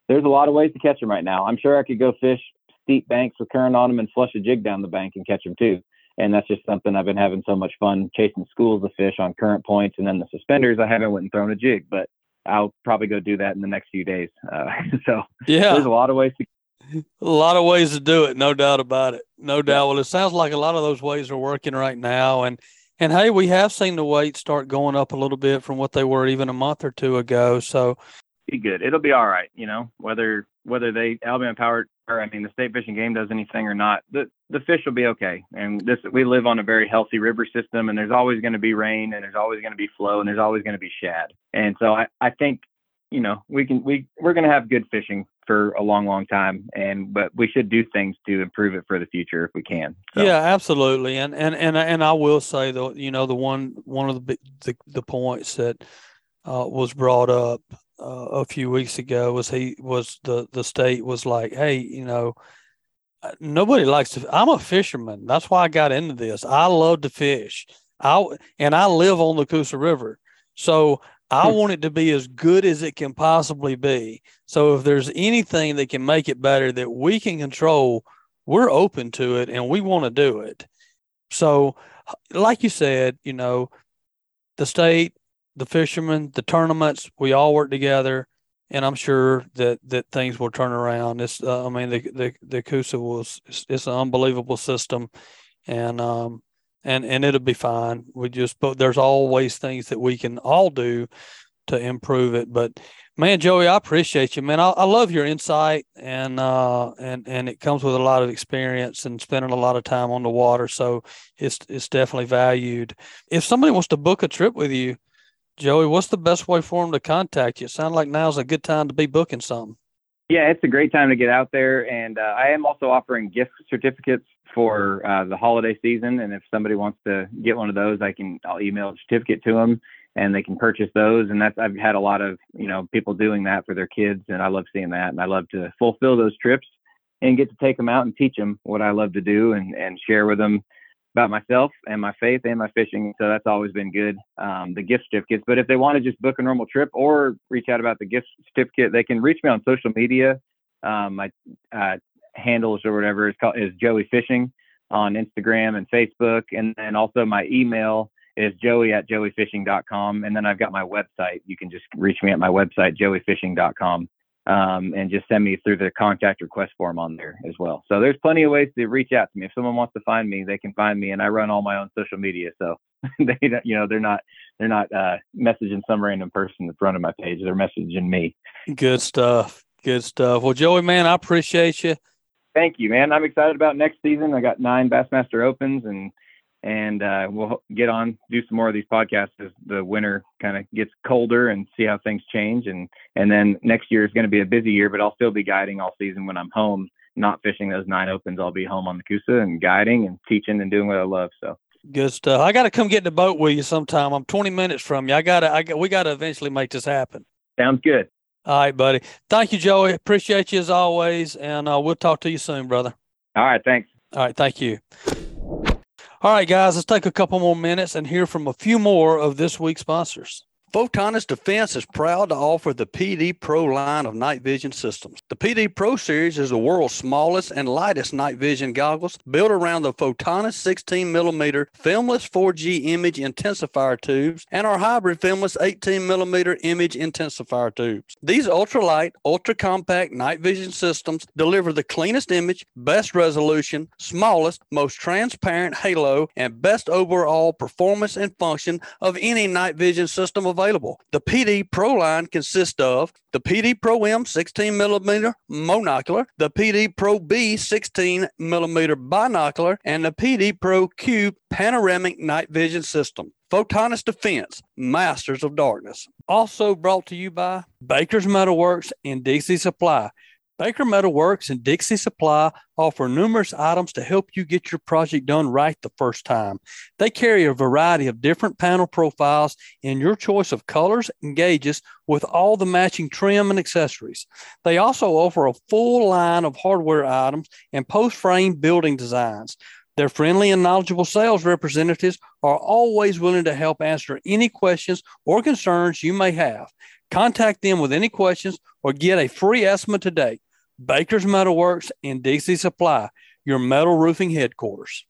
there's a lot of ways to catch them right now. I'm sure I could go fish steep banks with current on them and flush a jig down the bank and catch them too. And that's just something I've been having so much fun chasing schools of fish on current points. And then the suspenders, I haven't went and thrown a jig, but I'll probably go do that in the next few days. Uh, *laughs* so Yeah, there's a lot of ways to *laughs* a lot of ways to do it, no doubt about it. No doubt. Well, it sounds like a lot of those ways are working right now, and and hey, we have seen the weights start going up a little bit from what they were even a month or two ago. So be good. It'll be all right, you know, whether whether they Alabama Power or I mean the state fishing game does anything or not, the the fish will be okay. And this we live on a very healthy river system and there's always going to be rain and there's always going to be flow and there's always going to be shad. And so I, I think, you know, we can we we're going to have good fishing for a long long time and but we should do things to improve it for the future if we can. So, yeah, absolutely. And and and and I will say though, you know, the one one of the big- the, the points that uh, was brought up uh, a few weeks ago was he was the the state was like, hey, you know, uh, nobody likes to. I'm a fisherman. That's why I got into this. I love to fish. I and I live on the Coosa River, so I Hmm. want it to be as good as it can possibly be. So if there's anything that can make it better that we can control, we're open to it and we want to do it. So, like you said, you know, the state the fishermen, the tournaments, we all work together, and I'm sure that that things will turn around. It's, uh, I mean, the the the Coosa was it's, it's an unbelievable system, and um and and it'll be fine. We just but there's always things that we can all do to improve it. But man, Joey, I appreciate you, man. I, I love your insight, and uh, and and it comes with a lot of experience and spending a lot of time on the water. So it's it's definitely valued. If somebody wants to book a trip with you, Joey, what's the best way for them to contact you? It sounds like now's a good time to be booking something. Yeah, it's a great time to get out there, and uh, I am also offering gift certificates for uh, the holiday season. And if somebody wants to get one of those, I can I'll email a certificate to them, and they can purchase those. And that's I've had a lot of you know people doing that for their kids, and I love seeing that, and I love to fulfill those trips and get to take them out and teach them what I love to do and and share with them about myself and my faith and my fishing. So that's always been good. Um, the gift certificates, but if they want to just book a normal trip or reach out about the gift certificate, they can reach me on social media. Um, my uh, handles or whatever is called is Joey Fishing on Instagram and Facebook, and then also my email is joey at joeyfishing.com. And then I've got my website. You can just reach me at my website, joeyfishing.com, um, and just send me through the contact request form on there as well. So there's plenty of ways to reach out to me. If someone wants to find me, they can find me, and I run all my own social media. So *laughs* they, don't, you know, they're not they're not uh, messaging some random person in front of my page. They're messaging me. Good stuff. Good stuff. Well, Joey, man, I appreciate you. Thank you, man. I'm excited about next season. I got nine Bassmaster Opens and and uh, we'll get on do some more of these podcasts as the winter kind of gets colder and see how things change. And and then next year is going to be a busy year but i'll still be guiding all season when i'm home not fishing those nine opens. I'll be home on the Coosa and guiding and teaching and doing what i love so. Good stuff. I got to come get in the boat with you sometime. I'm 20 minutes from you. I gotta i got we gotta eventually make this happen. Sounds good all right buddy. Thank you joey. Appreciate you as always and uh, we'll talk to you soon brother. All right thanks. All right thank you. All right, guys, let's take a couple more minutes and hear from a few more of this week's sponsors. Photonis Defense is proud to offer the PD Pro line of night vision systems. The PD Pro series is the world's smallest and lightest night vision goggles built around the Photonis 16mm filmless 4G image intensifier tubes and our hybrid filmless 18mm image intensifier tubes. These ultralight, ultra compact night vision systems deliver the cleanest image, best resolution, smallest, most transparent halo, and best overall performance and function of any night vision system available available. The PD Pro line consists of the PD Pro M 16 millimeter monocular, the PD Pro B 16 millimeter binocular, and the PD Pro Q panoramic night vision system. Photonis Defense, Masters of Darkness. Also brought to you by Baker's Metalworks and DC Supply. Baker Metal Works and Dixie Supply offer numerous items to help you get your project done right the first time. They carry a variety of different panel profiles in your choice of colors and gauges with all the matching trim and accessories. They also offer a full line of hardware items and post frame building designs. Their friendly and knowledgeable sales representatives are always willing to help answer any questions or concerns you may have. Contact them with any questions or get a free estimate today. Baker's Metalworks and DC Supply, your metal roofing headquarters.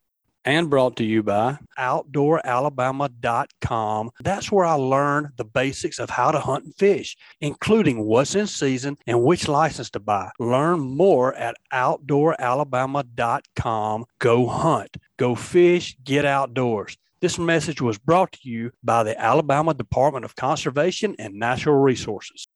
And brought to you by OutdoorAlabama.com. That's where I learned the basics of how to hunt and fish, including what's in season and which license to buy. Learn more at OutdoorAlabama.com. Go hunt, go fish, get outdoors. This message was brought to you by the Alabama Department of Conservation and Natural Resources.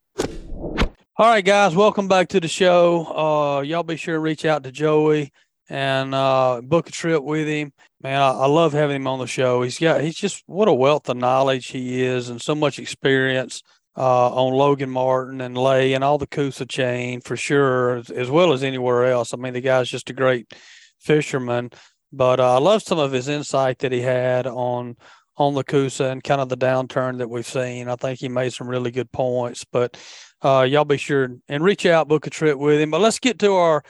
All right, guys, welcome back to the show. Uh, y'all be sure to reach out to Joey and uh, book a trip with him. Man, I, I, love having him on the show. He's got he's just what a wealth of knowledge he is, and so much experience uh, on Logan Martin and Lay and all the Coosa chain for sure, as, as, well as anywhere else. I mean, the guy's just a great fisherman. But uh, I love some of his insight that he had on on the Coosa and kind of the downturn that we've seen. I think he made some really good points. But uh, y'all be sure and reach out, book a trip with him. But let's get to our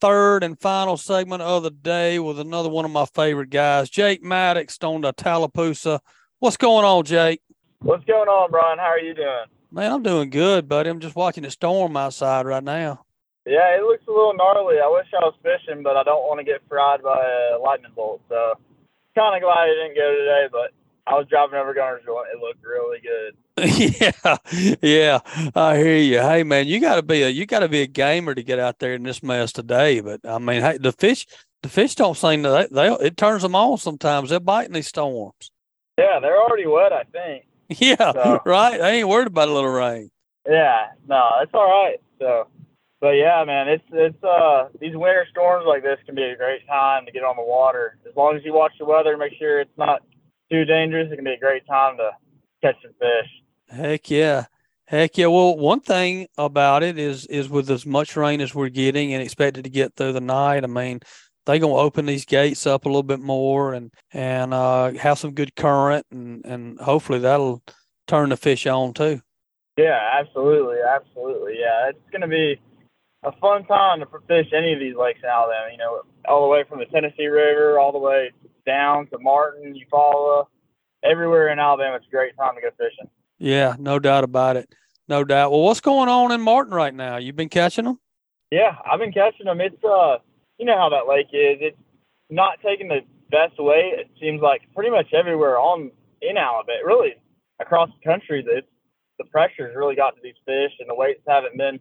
third and final segment of the day with another one of my favorite guys, Jake Maddox on the Tallapoosa. What's going on, Jake? What's going on, Brian? How are you doing? Man, I'm doing good, buddy. I'm just watching the storm outside right now. Yeah, it looks a little gnarly. I wish I was fishing, but I don't want to get fried by a lightning bolt. So kind of glad I didn't go today, but I was driving over Joint. It looked really good. *laughs* yeah, yeah, I hear you. Hey, man, you got to be a you got to be a gamer to get out there in this mess today. But I mean, hey, the fish, the fish don't seem to they, they it turns them on sometimes. They're biting these storms. Yeah, they're already wet. I think. *laughs* Yeah, So- right. I ain't worried about a little rain. Yeah, no, it's all right. So, but yeah, man, it's it's uh these winter storms like this can be a great time to get on the water. As long as you watch the weather, make sure it's not too dangerous. It can be a great time to catch some fish. Heck yeah. Heck yeah. Well, one thing about it is is with as much rain as we're getting and expected to get through the night, I mean, they're gonna open these gates up a little bit more and and uh, have some good current and and hopefully that'll turn the fish on too. Yeah, absolutely, absolutely. Yeah, it's gonna be a fun time to fish any of these lakes in Alabama. You know, all the way from the Tennessee River, all the way down to Martin, Eufaula, everywhere in Alabama. It's a great time to go fishing. Yeah, no doubt about it. No doubt. Well, what's going on in Martin right now? You've been catching them? Yeah, I've been catching them. It's uh, you know how that lake is. It's not taking the best way. It seems like pretty much everywhere on in Alabama, really across the country, that the pressure's really got to these fish, and the weights haven't been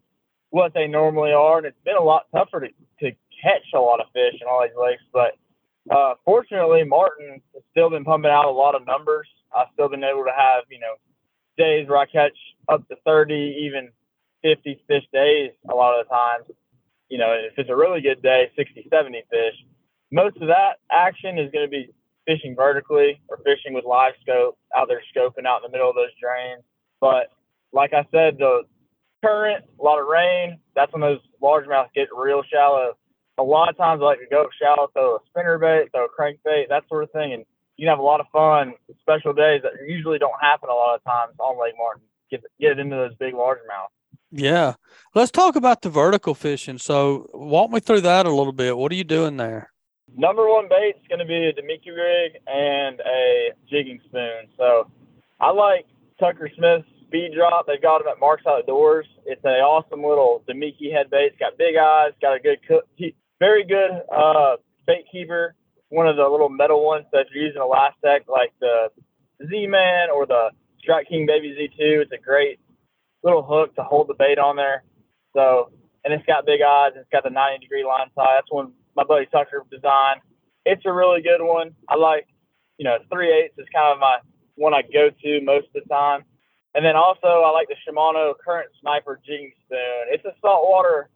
what they normally are, and it's been a lot tougher to to catch a lot of fish in all these lakes. But uh, fortunately, Martin has still been pumping out a lot of numbers. I've still been able to have you know days where I catch up to 30, even 50 fish days a lot of the times. You know, if it's a really good day, 60, 70 fish. Most of that action is going to be fishing vertically or fishing with live scope out there scoping out in the middle of those drains. But like I said, the current, a lot of rain, that's when those largemouth get real shallow. A lot of times I like to go shallow, throw a spinner bait, throw a crankbait, that sort of thing, and you can have a lot of fun, special days that usually don't happen a lot of times on Lake Martin. Get get into those big largemouth. Yeah. Let's talk about the vertical fishing. So walk me through that a little bit. What are you doing there? Number one bait is going to be a Damiki rig and a jigging spoon. So I like Tucker Smith's speed drop. They've got them at Mark's Outdoors. It's a awesome little Damiki head bait. It's got big eyes. Got a good cook. Very good uh, bait keeper. One of the little metal ones that using ElaZtech like the Z-Man or the Strike King Baby Z2. It's a great little hook to hold the bait on there. So, and it's got big eyes. It's got the 90 degree line tie. That's one my buddy Tucker designed. It's a really good one. I like, you know, three eighths is kind of my one I go to most of the time. And then also I like the Shimano Current Sniper jigging spoon. It's a saltwater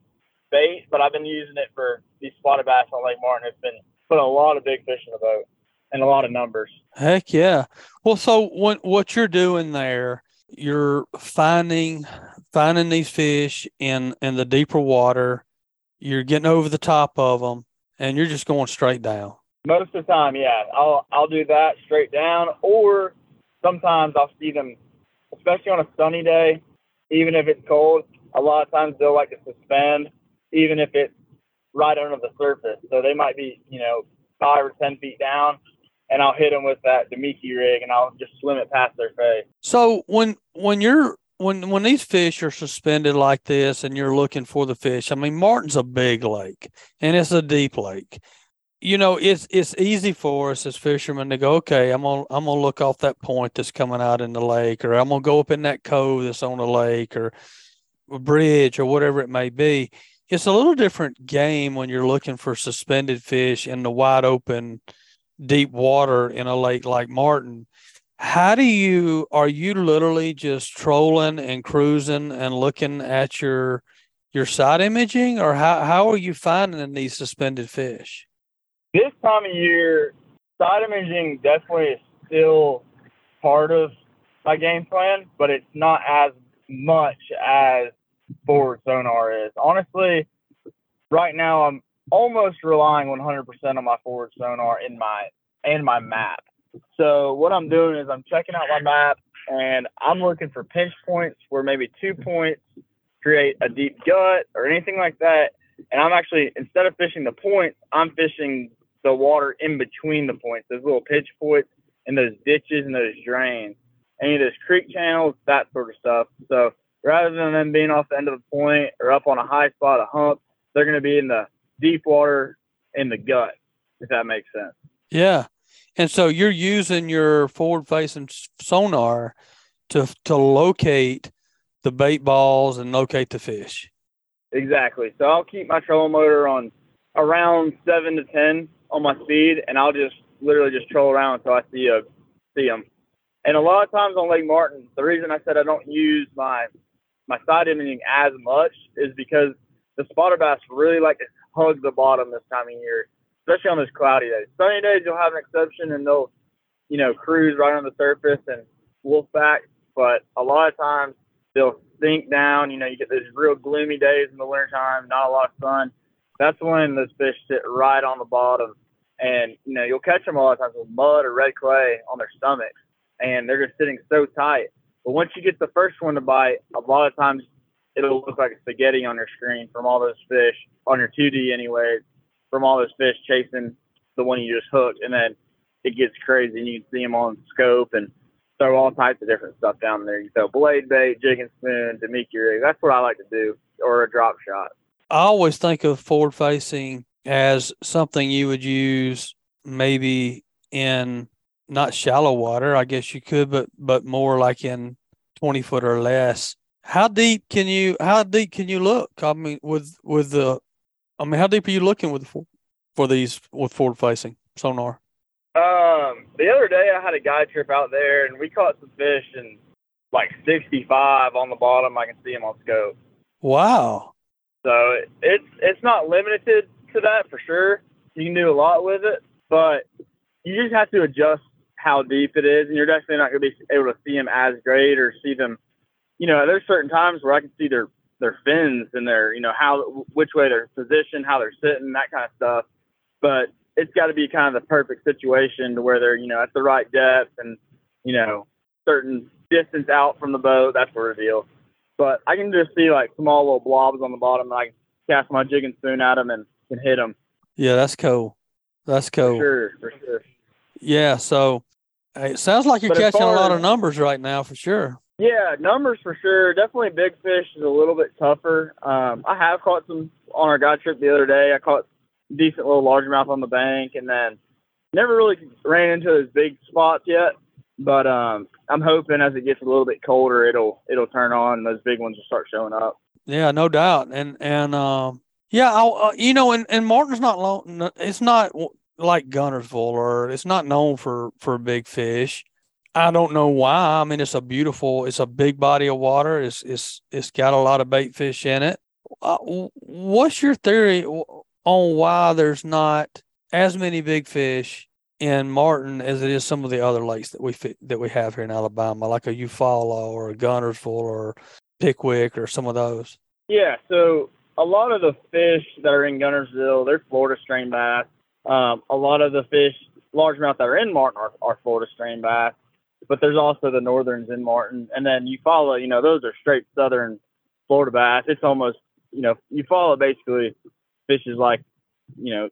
bait, but I've been using it for these spotted bass on Lake Martin. It's been putting a lot of big fish in the boat and a lot of numbers. Heck yeah. Well, so what what you're doing there, you're finding finding these fish in in the deeper water. You're getting over the top of them, and you're just going straight down. Most of the time, yeah, I'll I'll do that straight down, or sometimes I'll see them, especially on a sunny day, even if it's cold. A lot of times they'll like to suspend, even if it's right under the surface. So they might be, you know, five or ten feet down, and I'll hit them with that Damiki rig, and I'll just swim it past their face. So when when you're when when these fish are suspended like this, and you're looking for the fish, I mean, Martin's a big lake, and it's a deep lake. You know, it's it's easy for us as fishermen to go, okay, I'm gonna I'm gonna look off that point that's coming out in the lake, or I'm gonna go up in that cove that's on the lake, or a bridge, or whatever it may be. It's a little different game when you're looking for suspended fish in the wide open, deep water in a lake like Martin. How do you are you literally just trolling and cruising and looking at your your side imaging or how how are you finding these suspended fish? This time of year, side imaging definitely is still part of my game plan, but it's not as much as forward sonar is. Honestly, right now I'm almost relying 100% on my forward sonar in my and my map. So what I'm doing is I'm checking out my map and I'm looking for pinch points where maybe two points create a deep gut or anything like that. And I'm actually instead of fishing the points, I'm fishing the water in between the points, those little pitch points and those ditches and those drains, any of those creek channels, that sort of stuff. So rather than them being off the end of the point or up on a high spot, a hump, they're going to be in the deep water in the gut, if that makes sense. yeah And so you're using your forward facing sonar to to locate the bait balls and locate the fish. Exactly. So I'll keep my trolling motor on around seven to ten on my speed, and I'll just literally just troll around until I see a see them. And a lot of times on Lake Martin, the reason I said I don't use my my side imaging as much is because the spotter bass really like to hug the bottom this time of year, especially on those cloudy days. Sunny days you'll have an exception and they'll, you know, cruise right on the surface and wolf back. But a lot of times they'll sink down. You know, you get those real gloomy days in the wintertime, not a lot of sun. That's when those fish sit right on the bottom. And, you know, you'll catch them a lot of times with mud or red clay on their stomachs. And they're just sitting so tight. But once you get the first one to bite, a lot of times it'll look like a spaghetti on your screen from all those fish on your 2D anyway, from all those fish chasing the one you just hooked, and then it gets crazy and you can see them on scope and throw all types of different stuff down there. You throw blade bait, jig and spoon, Damiki rig. That's what I like to do, or a drop shot. I always think of forward facing as something you would use maybe in not shallow water, I guess you could, but but more like in twenty foot or less how deep can you how deep can you look? I mean, with with the, I mean, how deep are you looking with for, for these with forward facing sonar? Um, the other day I had a guide trip out there and we caught some fish and like 65 on the bottom. I can see them on scope. Wow. So it's it's not limited to that for sure. You can do a lot with it, but you just have to adjust how deep it is, and you're definitely not going to be able to see them as great or see them you know, there's certain times where I can see their their fins and their, you know, how which way they're positioned, how they're sitting, that kind of stuff. But it's got to be kind of the perfect situation to where they're, you know, at the right depth and, you know, certain distance out from the boat, That's of deal. But I can just see like small little blobs on the bottom, and I can cast my jigging spoon at them and can hit them. Yeah, that's cool. That's cool. For sure, for sure. Yeah, so it sounds like you're but catching a lot of numbers right now, for sure. Yeah, numbers for sure. Definitely big fish is a little bit tougher. Um, I have caught some on our guide trip the other day. I caught decent little largemouth on the bank, and then never really ran into those big spots yet. But um, I'm hoping as it gets a little bit colder, it'll it'll turn on and those big ones will start showing up. Yeah, no doubt. And and um, yeah, I, uh, you know, and, and Martin's not long. It's not like Guntersville or it's not known for for big fish. I don't know why. I mean, it's a beautiful, it's a big body of water. It's it's it's got a lot of bait fish in it. Uh, what's your theory on why there's not as many big fish in Martin as it is some of the other lakes that we that we have here in Alabama, like a Eufaula or a Guntersville or Pickwick or some of those? Yeah, so a lot of the fish that are in Guntersville, they're Florida strain bass. Um, a lot of the fish, largemouth that are in Martin, are, are Florida strain bass but there's also the northerns in Martin, and then Eufaula. You know, those are straight southern Florida bass. It's almost, you know, Eufaula basically fishes like, you know,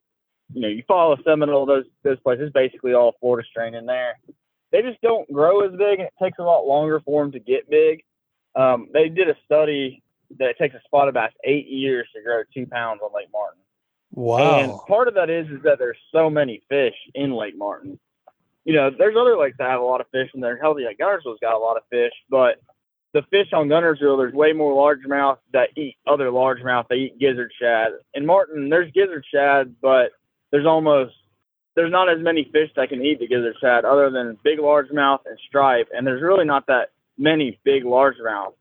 you know, Eufaula Seminole, those those places, basically all Florida strain in there. They just don't grow as big, and it takes a lot longer for them to get big. Um, they did a study that it takes a spotted bass eight years to grow two pounds on Lake Martin. Wow! And part of that is is that there's so many fish in Lake Martin you know, there's other lakes that have a lot of fish and they're healthy. Like Guntersville's got a lot of fish, but the fish on Guntersville, there's way more largemouth that eat other largemouth. They eat gizzard shad. In Martin, there's gizzard shad, but there's almost there's not as many fish that can eat the gizzard shad other than big largemouth and stripe. And there's really not that many big largemouth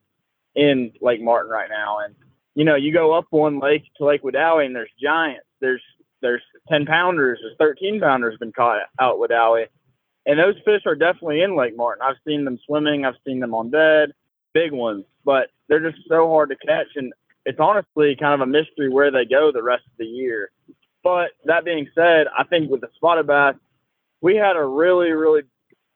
in Lake Martin right now. And you know, you go up one lake to Lake Wedowee and there's giants. There's there's ten pounders, there's thirteen pounders been caught out Wedowee and those fish are definitely in Lake Martin. I've seen them swimming, I've seen them on bed, big ones, but they're just so hard to catch. And it's honestly kind of a mystery where they go the rest of the year. But that being said, I think with the spotted bass, we had a really, really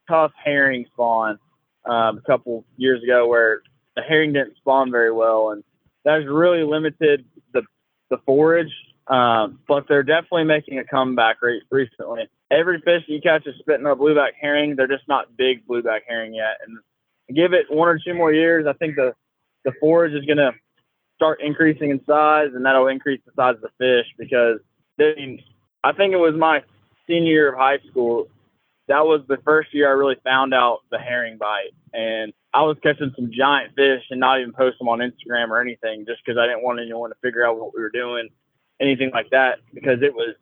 tough herring spawn um, a couple years ago where the herring didn't spawn very well, and that's really limited the the forage. Um, but they're definitely making a comeback re- recently every fish you catch is spitting a blueback herring. They're just not big blueback herring yet. And give it one or two more years, I think the the forage is to start increasing in size, and that'll increase the size of the fish because they, I think it was my senior year of high school. That was the first year I really found out the herring bite. And I was catching some giant fish and not even post them on Instagram or anything just because I didn't want anyone to figure out what we were doing, anything like that, because it was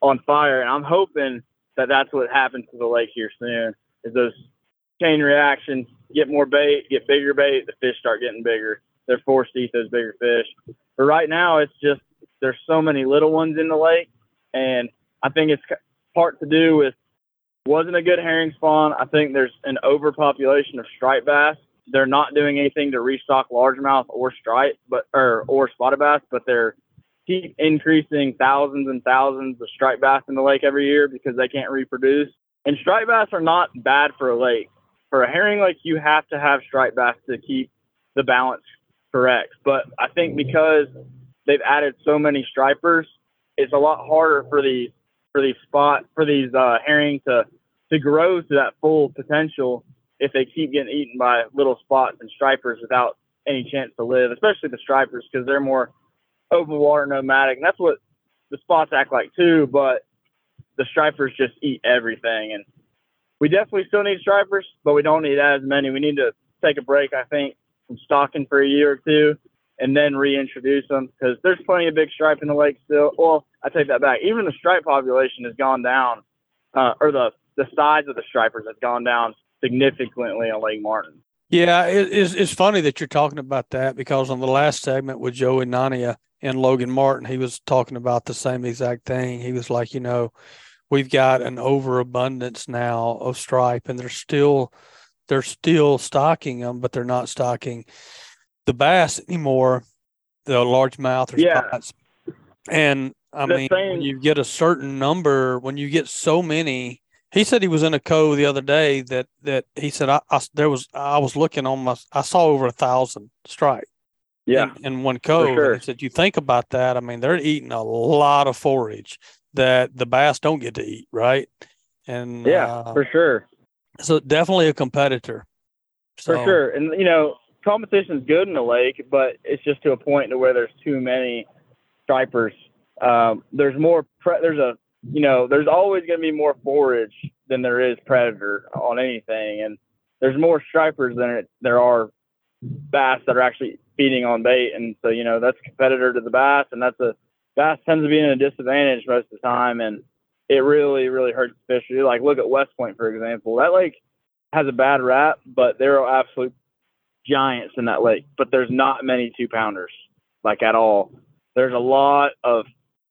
on fire. And I'm hoping that that's what happens to the lake here soon is those chain reactions, get more bait, get bigger bait, the fish start getting bigger. They're forced to eat those bigger fish. But right now, it's just there's so many little ones in the lake, and I think it's part to do with wasn't a good herring spawn. I think there's an overpopulation of striped bass. They're not doing anything to restock largemouth or stripe, but or or spotted bass, but they're keep increasing thousands and thousands of striped bass in the lake every year because they can't reproduce. And striped bass are not bad for a lake. For a herring lake, you have to have striped bass to keep the balance correct. But I think because they've added so many stripers, it's a lot harder for these for these spot for these uh, herring to to grow to that full potential if they keep getting eaten by little spots and stripers without any chance to live, especially the stripers because they're more open water nomadic. And that's what the spots act like too, but the stripers just eat everything. And we definitely still need stripers, but we don't need as many. We need to take a break, I think, from stocking for a year or two and then reintroduce them because there's plenty of big stripe in the lake still. Well, I take that back. Even the stripe population has gone down, uh, or the the size of the stripers has gone down significantly on Lake Martin. Yeah, it, it's, it's funny that you're talking about that because on the last segment with Joey Nania and Logan Martin, he was talking about the same exact thing. He was like, you know, we've got an overabundance now of stripe, and they're still they're still stocking them, but they're not stocking the bass anymore, the largemouth or yeah. spots. And I the mean, when you get a certain number, when you get so many, he said he was in a cove the other day that that he said I, I there was I was looking on my I saw over a thousand strike. Yeah, in, in one cove. Sure. he said you think about that. I mean, they're eating a lot of forage that the bass don't get to eat, right? And yeah, uh, for sure. So definitely a competitor. So, for sure, and you know, competition's good in the lake, but it's just to a point to where there's too many stripers. Um, there's more. Pre- there's a you know, there's always going to be more forage than there is predator on anything, and there's more stripers than it, there are bass that are actually feeding on bait, and so you know that's competitor to the bass, and that's a bass tends to be in a disadvantage most of the time, and it really really hurts fishery. Like look at West Point for example, that lake has a bad rap, but there are absolute giants in that lake, but there's not many two pounders like at all. There's a lot of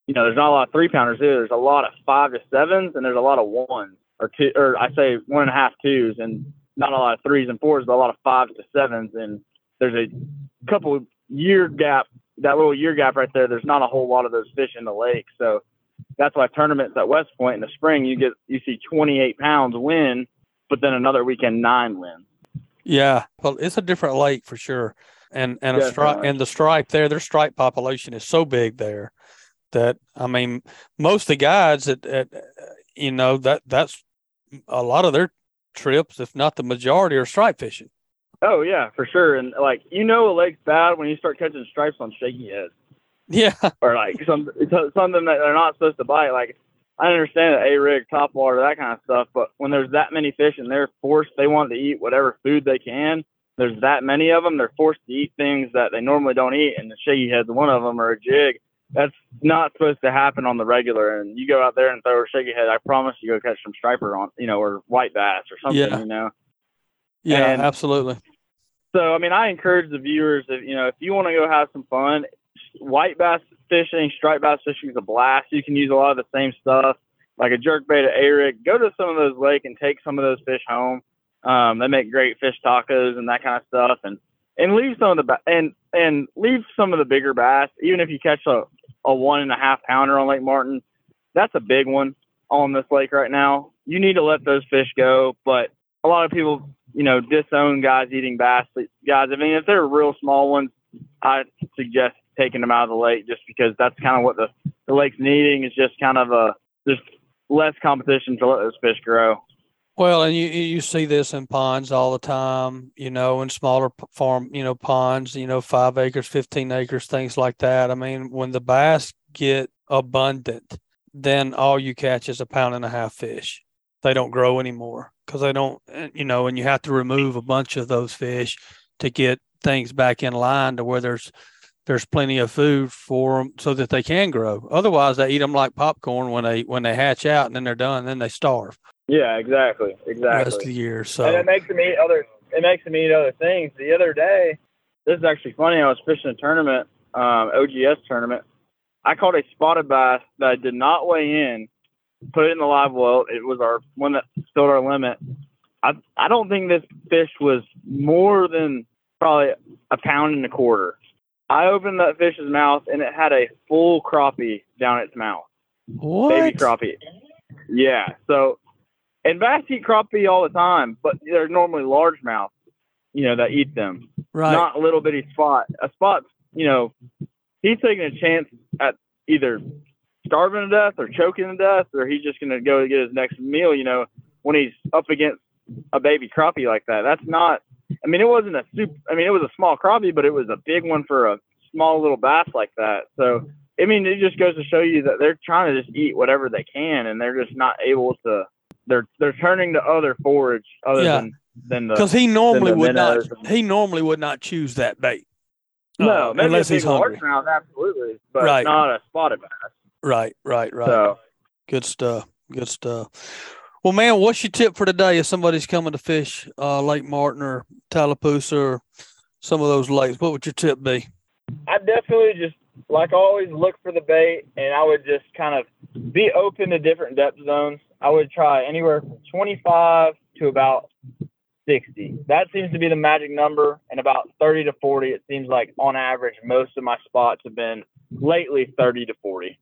you know, there's not a lot of three pounders either. There's a lot of five to sevens, and there's a lot of ones or two, or I say one and a half twos, and not a lot of threes and fours, but a lot of fives to sevens. And there's a couple year gap, that little year gap right there. There's not a whole lot of those fish in the lake, so that's why tournaments at West Point in the spring you get you see 28 pounds win, but then another weekend nine wins. Yeah, well, it's a different lake for sure, and and a stripe and the stripe there, their stripe population is so big there that I mean, most of the guides that, at you know that that's a lot of their trips, if not the majority, are stripe fishing. Oh yeah, for sure. And like you know, a lake's bad when you start catching stripes on shaky heads. Yeah. *laughs* Or like some something that they're not supposed to bite. Like I understand that a rig, top water, that kind of stuff, but when there's that many fish and they're forced, they want to eat whatever food they can. There's that many of them, they're forced to eat things that they normally don't eat, and the shaky head's one of them, or a jig that's not supposed to happen on the regular. And you go out there and throw a shaky head, I promise you go catch some striper on, you know, or white bass or something, yeah. you know. Yeah, and absolutely. So, I mean, I encourage the viewers if you know if you want to go have some fun, white bass fishing, striped bass fishing is a blast. You can use a lot of the same stuff, like a jerk bait, a rig. Go to some of those lake and take some of those fish home. Um, they make great fish tacos and that kind of stuff, and and leave some of the and and leave some of the bigger bass. Even if you catch a a one and a half pounder on Lake Martin. That's a big one on this lake right now. You need to let those fish go, but a lot of people, you know, disown guys eating bass. Guys, I mean, if they're real small ones, I suggest taking them out of the lake just because that's kind of what the, the lake's needing is just kind of a just less competition to let those fish grow. Well, and you you see this in ponds all the time, you know, in smaller farm, you know, ponds, you know, five acres, fifteen acres, things like that. I mean, when the bass get abundant, then all you catch is a pound and a half fish. they don't grow anymore because they don't, eh, you know, and you have to remove a bunch of those fish to get things back in line to where there's there's plenty of food for them so that they can grow. Otherwise, they eat them like popcorn when they when they hatch out and then they're done. And then they starve. Yeah, exactly, exactly. The rest of the year. So and it makes them eat other. It makes them eat other things. The other day, this is actually funny. I was fishing a tournament, um, OGS tournament. I caught a spotted bass that I did not weigh in. Put it in the live well. It was our one that filled our limit. I I don't think this fish was more than probably a pound and a quarter. I opened that fish's mouth and it had a full crappie down its mouth. What? Baby crappie. Yeah. So, and bass eat crappie all the time, but they're normally largemouth, you know, that eat them. Right. Not a little bitty spot. A spot, you know, he's taking a chance at either starving to death or choking to death, or he's just going to go get his next meal, you know, when he's up against a baby crappie like that. That's not I mean, it wasn't a super. I mean, it was a small crappie, but it was a big one for a small little bass like that. So, I mean, it just goes to show you that they're trying to just eat whatever they can, and they're just not able to. They're they're turning to other forage other Yeah. than than the. Because he normally would not. He normally would not choose that bait. no, Uh, maybe unless he's hungry. absolutely, but Right. not a spotted bass. Right. Right. Right. So, Good stuff. Good stuff. Well, man, what's your tip for today if somebody's coming to fish uh, Lake Martin or Tallapoosa or some of those lakes? What would your tip be? I definitely just like always look for the bait, and I would just kind of be open to different depth zones. I would try anywhere from 25 to about 60. That seems to be the magic number, and about 30 to 40. It seems like on average, most of my spots have been lately 30 to 40.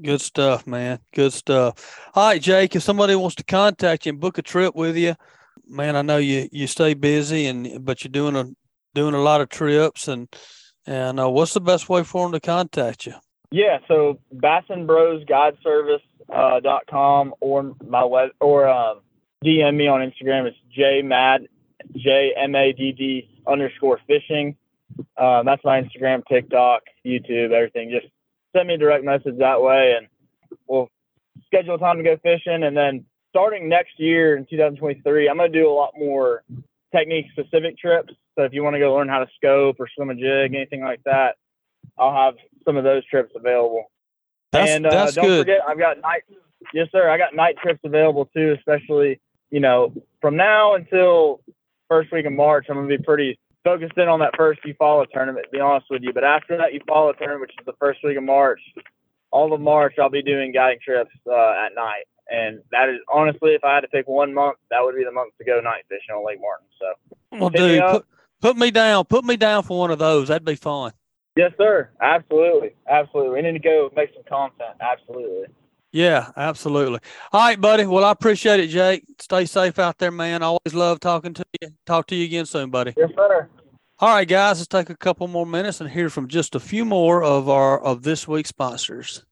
Good stuff, man. Good stuff. All right, Jake. If somebody wants to contact you and book a trip with you, man, I know you you stay busy and but you're doing a doing a lot of trips and and uh, what's the best way for them to contact you? Yeah, so Bassin Bros Guide Service uh, dot com or my web or um, DM me on Instagram. It's J Mad J M A D D underscore fishing. Um, that's my Instagram, TikTok, YouTube, everything. Just send me a direct message that way, and we'll schedule a time to go fishing. And then starting next year in 2023, I'm gonna do a lot more technique specific trips. So if you want to go learn how to scope or swim a jig, anything like that, I'll have some of those trips available. That's and uh, that's don't good. forget, I've got night. Yes, sir. I got night trips available too, especially you know from now until first week of March. I'm gonna be pretty focused in on that first Eufaula tournament. To be honest with you, but after that Eufaula tournament, which is the first week of March, all of March I'll be doing guiding trips uh, at night. And that is honestly, if I had to pick one month, that would be the month to go night fishing on Lake Martin. So Well, dude, put, put me down. Put me down for one of those. That'd be fun. yes, sir. Absolutely, absolutely. We need to go make some content. Absolutely. Yeah, absolutely. All right, buddy. Well, I appreciate it, Jake. Stay safe out there, man. I always love talking to you. Talk to you again soon, buddy. Yes, sir. All right, guys, let's take a couple more minutes and hear from just a few more of our of this week's sponsors.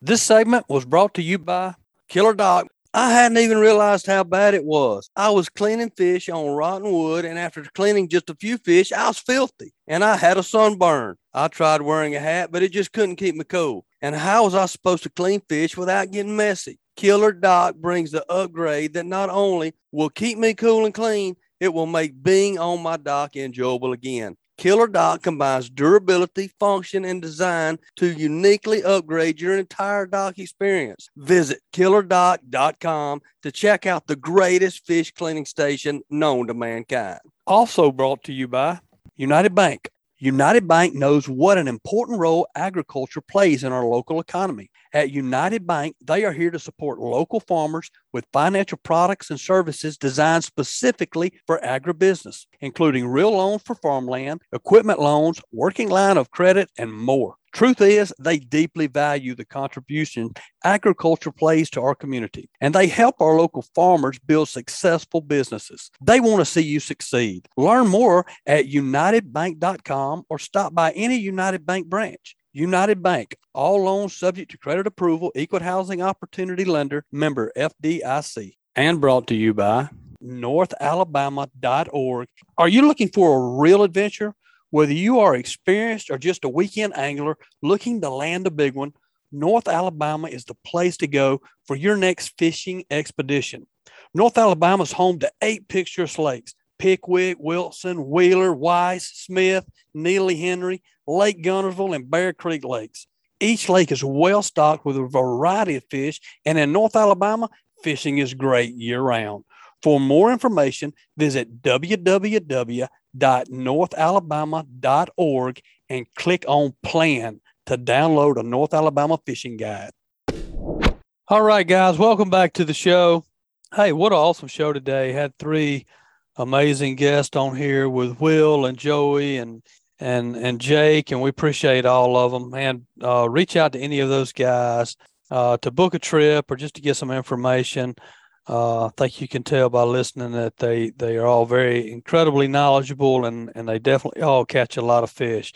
This segment was brought to you by Killer Dock. I hadn't even realized how bad it was. I was cleaning fish on rotten wood, and after cleaning just a few fish, I was filthy and I had a sunburn. I tried wearing a hat, but it just couldn't keep me cool. And how was I supposed to clean fish without getting messy? Killer Dock brings the upgrade that not only will keep me cool and clean, it will make being on my dock enjoyable again. Killer Dock combines durability, function, and design to uniquely upgrade your entire dock experience. Visit killerdock.com to check out the greatest fish cleaning station known to mankind. Also brought to you by United Bank. United Bank knows what an important role agriculture plays in our local economy. At United Bank, they are here to support local farmers with financial products and services designed specifically for agribusiness, including real loans for farmland, equipment loans, working line of credit, and more. Truth is, they deeply value the contribution agriculture plays to our community, and they help our local farmers build successful businesses. They want to see you succeed. Learn more at unitedbank.com or stop by any United Bank branch. United Bank, all loans subject to credit approval, equal housing opportunity lender, member FDIC. And brought to you by NorthAlabama.org. Are you looking for a real adventure? Whether you are experienced or just a weekend angler looking to land a big one, North Alabama is the place to go for your next fishing expedition. North Alabama is home to eight picturesque lakes Pickwick, Wilson, Wheeler, Weiss, Smith, Neely Henry, Lake Guntersville, and Bear Creek Lakes. Each lake is well stocked with a variety of fish, and in North Alabama, fishing is great year round. For more information, visit www.northalabama.org and click on Plan to download a North Alabama fishing guide. All right, guys, welcome back to the show. Hey, what an awesome show today. Had three amazing guests on here with Will and Joey and and and Jake, and we appreciate all of them. And uh, reach out to any of those guys uh, to book a trip or just to get some information. Uh, I think you can tell by listening that they they are all very incredibly knowledgeable and and they definitely all catch a lot of fish.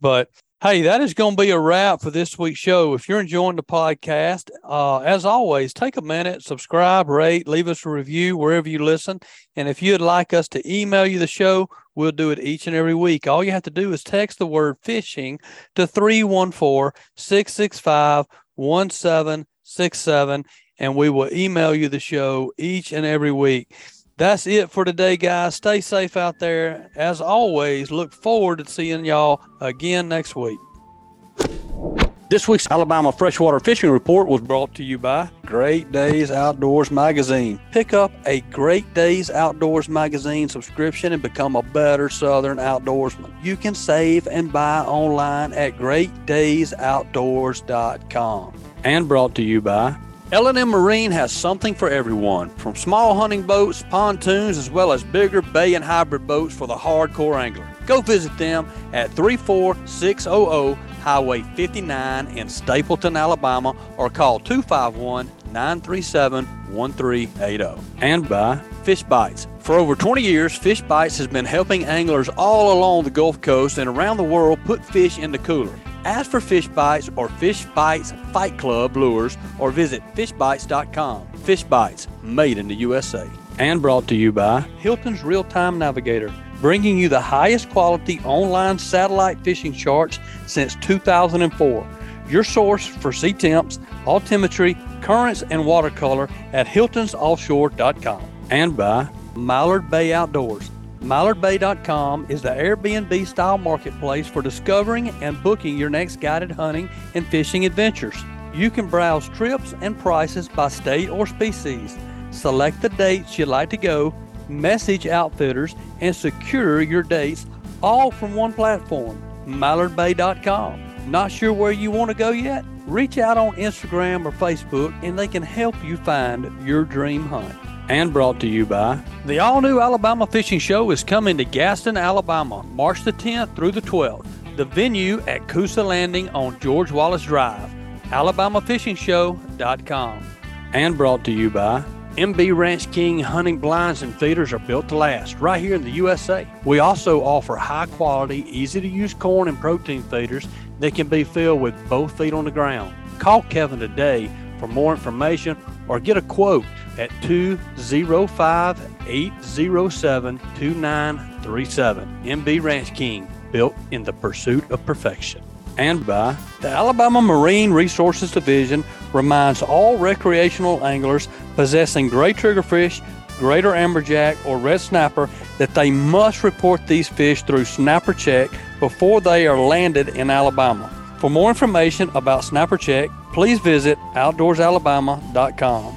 But hey, that is going to be a wrap for this week's show. If you're enjoying the podcast, uh, as always, take a minute, subscribe, rate, leave us a review wherever you listen. And if you'd like us to email you the show, we'll do it each and every week. All you have to do is text the word fishing to 314 665 1767 and we will email you the show each and every week. That's it for today, guys. Stay safe out there. As always, look forward to seeing y'all again next week. This week's Alabama Freshwater Fishing Report was brought to you by Great Days Outdoors Magazine. Pick up a Great Days Outdoors Magazine subscription and become a better Southern outdoorsman. You can save and buy online at greatdaysoutdoors.com. And brought to you by L&M Marine has something for everyone, from small hunting boats, pontoons, as well as bigger bay and hybrid boats for the hardcore angler. Go visit them at 34600 Highway 59 in Stapleton, Alabama, or call 251 937 1380. And by Fish Bites. For over 20 years, Fish Bites has been helping anglers all along the Gulf Coast and around the world put fish in the cooler. Ask for Fish Bites or Fish Bites Fight Club lures or visit fishbites.com. Fish Bites, made in the USA. And brought to you by Hilton's Real Time Navigator, bringing you the highest quality online satellite fishing charts since 2004. Your source for sea temps, altimetry, currents, and watercolor at hiltonsoffshore.com. And by Mallard Bay Outdoors MallardBay.com is the Airbnb style marketplace for discovering and booking your next guided hunting and fishing adventures. You can browse trips and prices by state or species, select the dates you'd like to go, message outfitters, and secure your dates all from one platform, MallardBay.com. Not sure where you want to go yet? Reach out on Instagram or Facebook and they can help you find your dream hunt and brought to you by the all new Alabama Fishing Show is coming to Gadsden, Alabama, March the 10th through the 12th. The venue at Coosa Landing on George Wallace Drive, alabamafishingshow.com. And brought to you by MB Ranch King hunting blinds and feeders are built to last right here in the USA. We also offer high quality, easy to use corn and protein feeders that can be filled with both feet on the ground. Call Kevin today for more information or get a quote at 205 807 2937. MB Ranch King, built in the pursuit of perfection. And by the Alabama Marine Resources Division reminds all recreational anglers possessing gray triggerfish, greater amberjack, or red snapper that they must report these fish through Snapper Check before they are landed in Alabama. For more information about Snapper Check, please visit outdoorsalabama.com.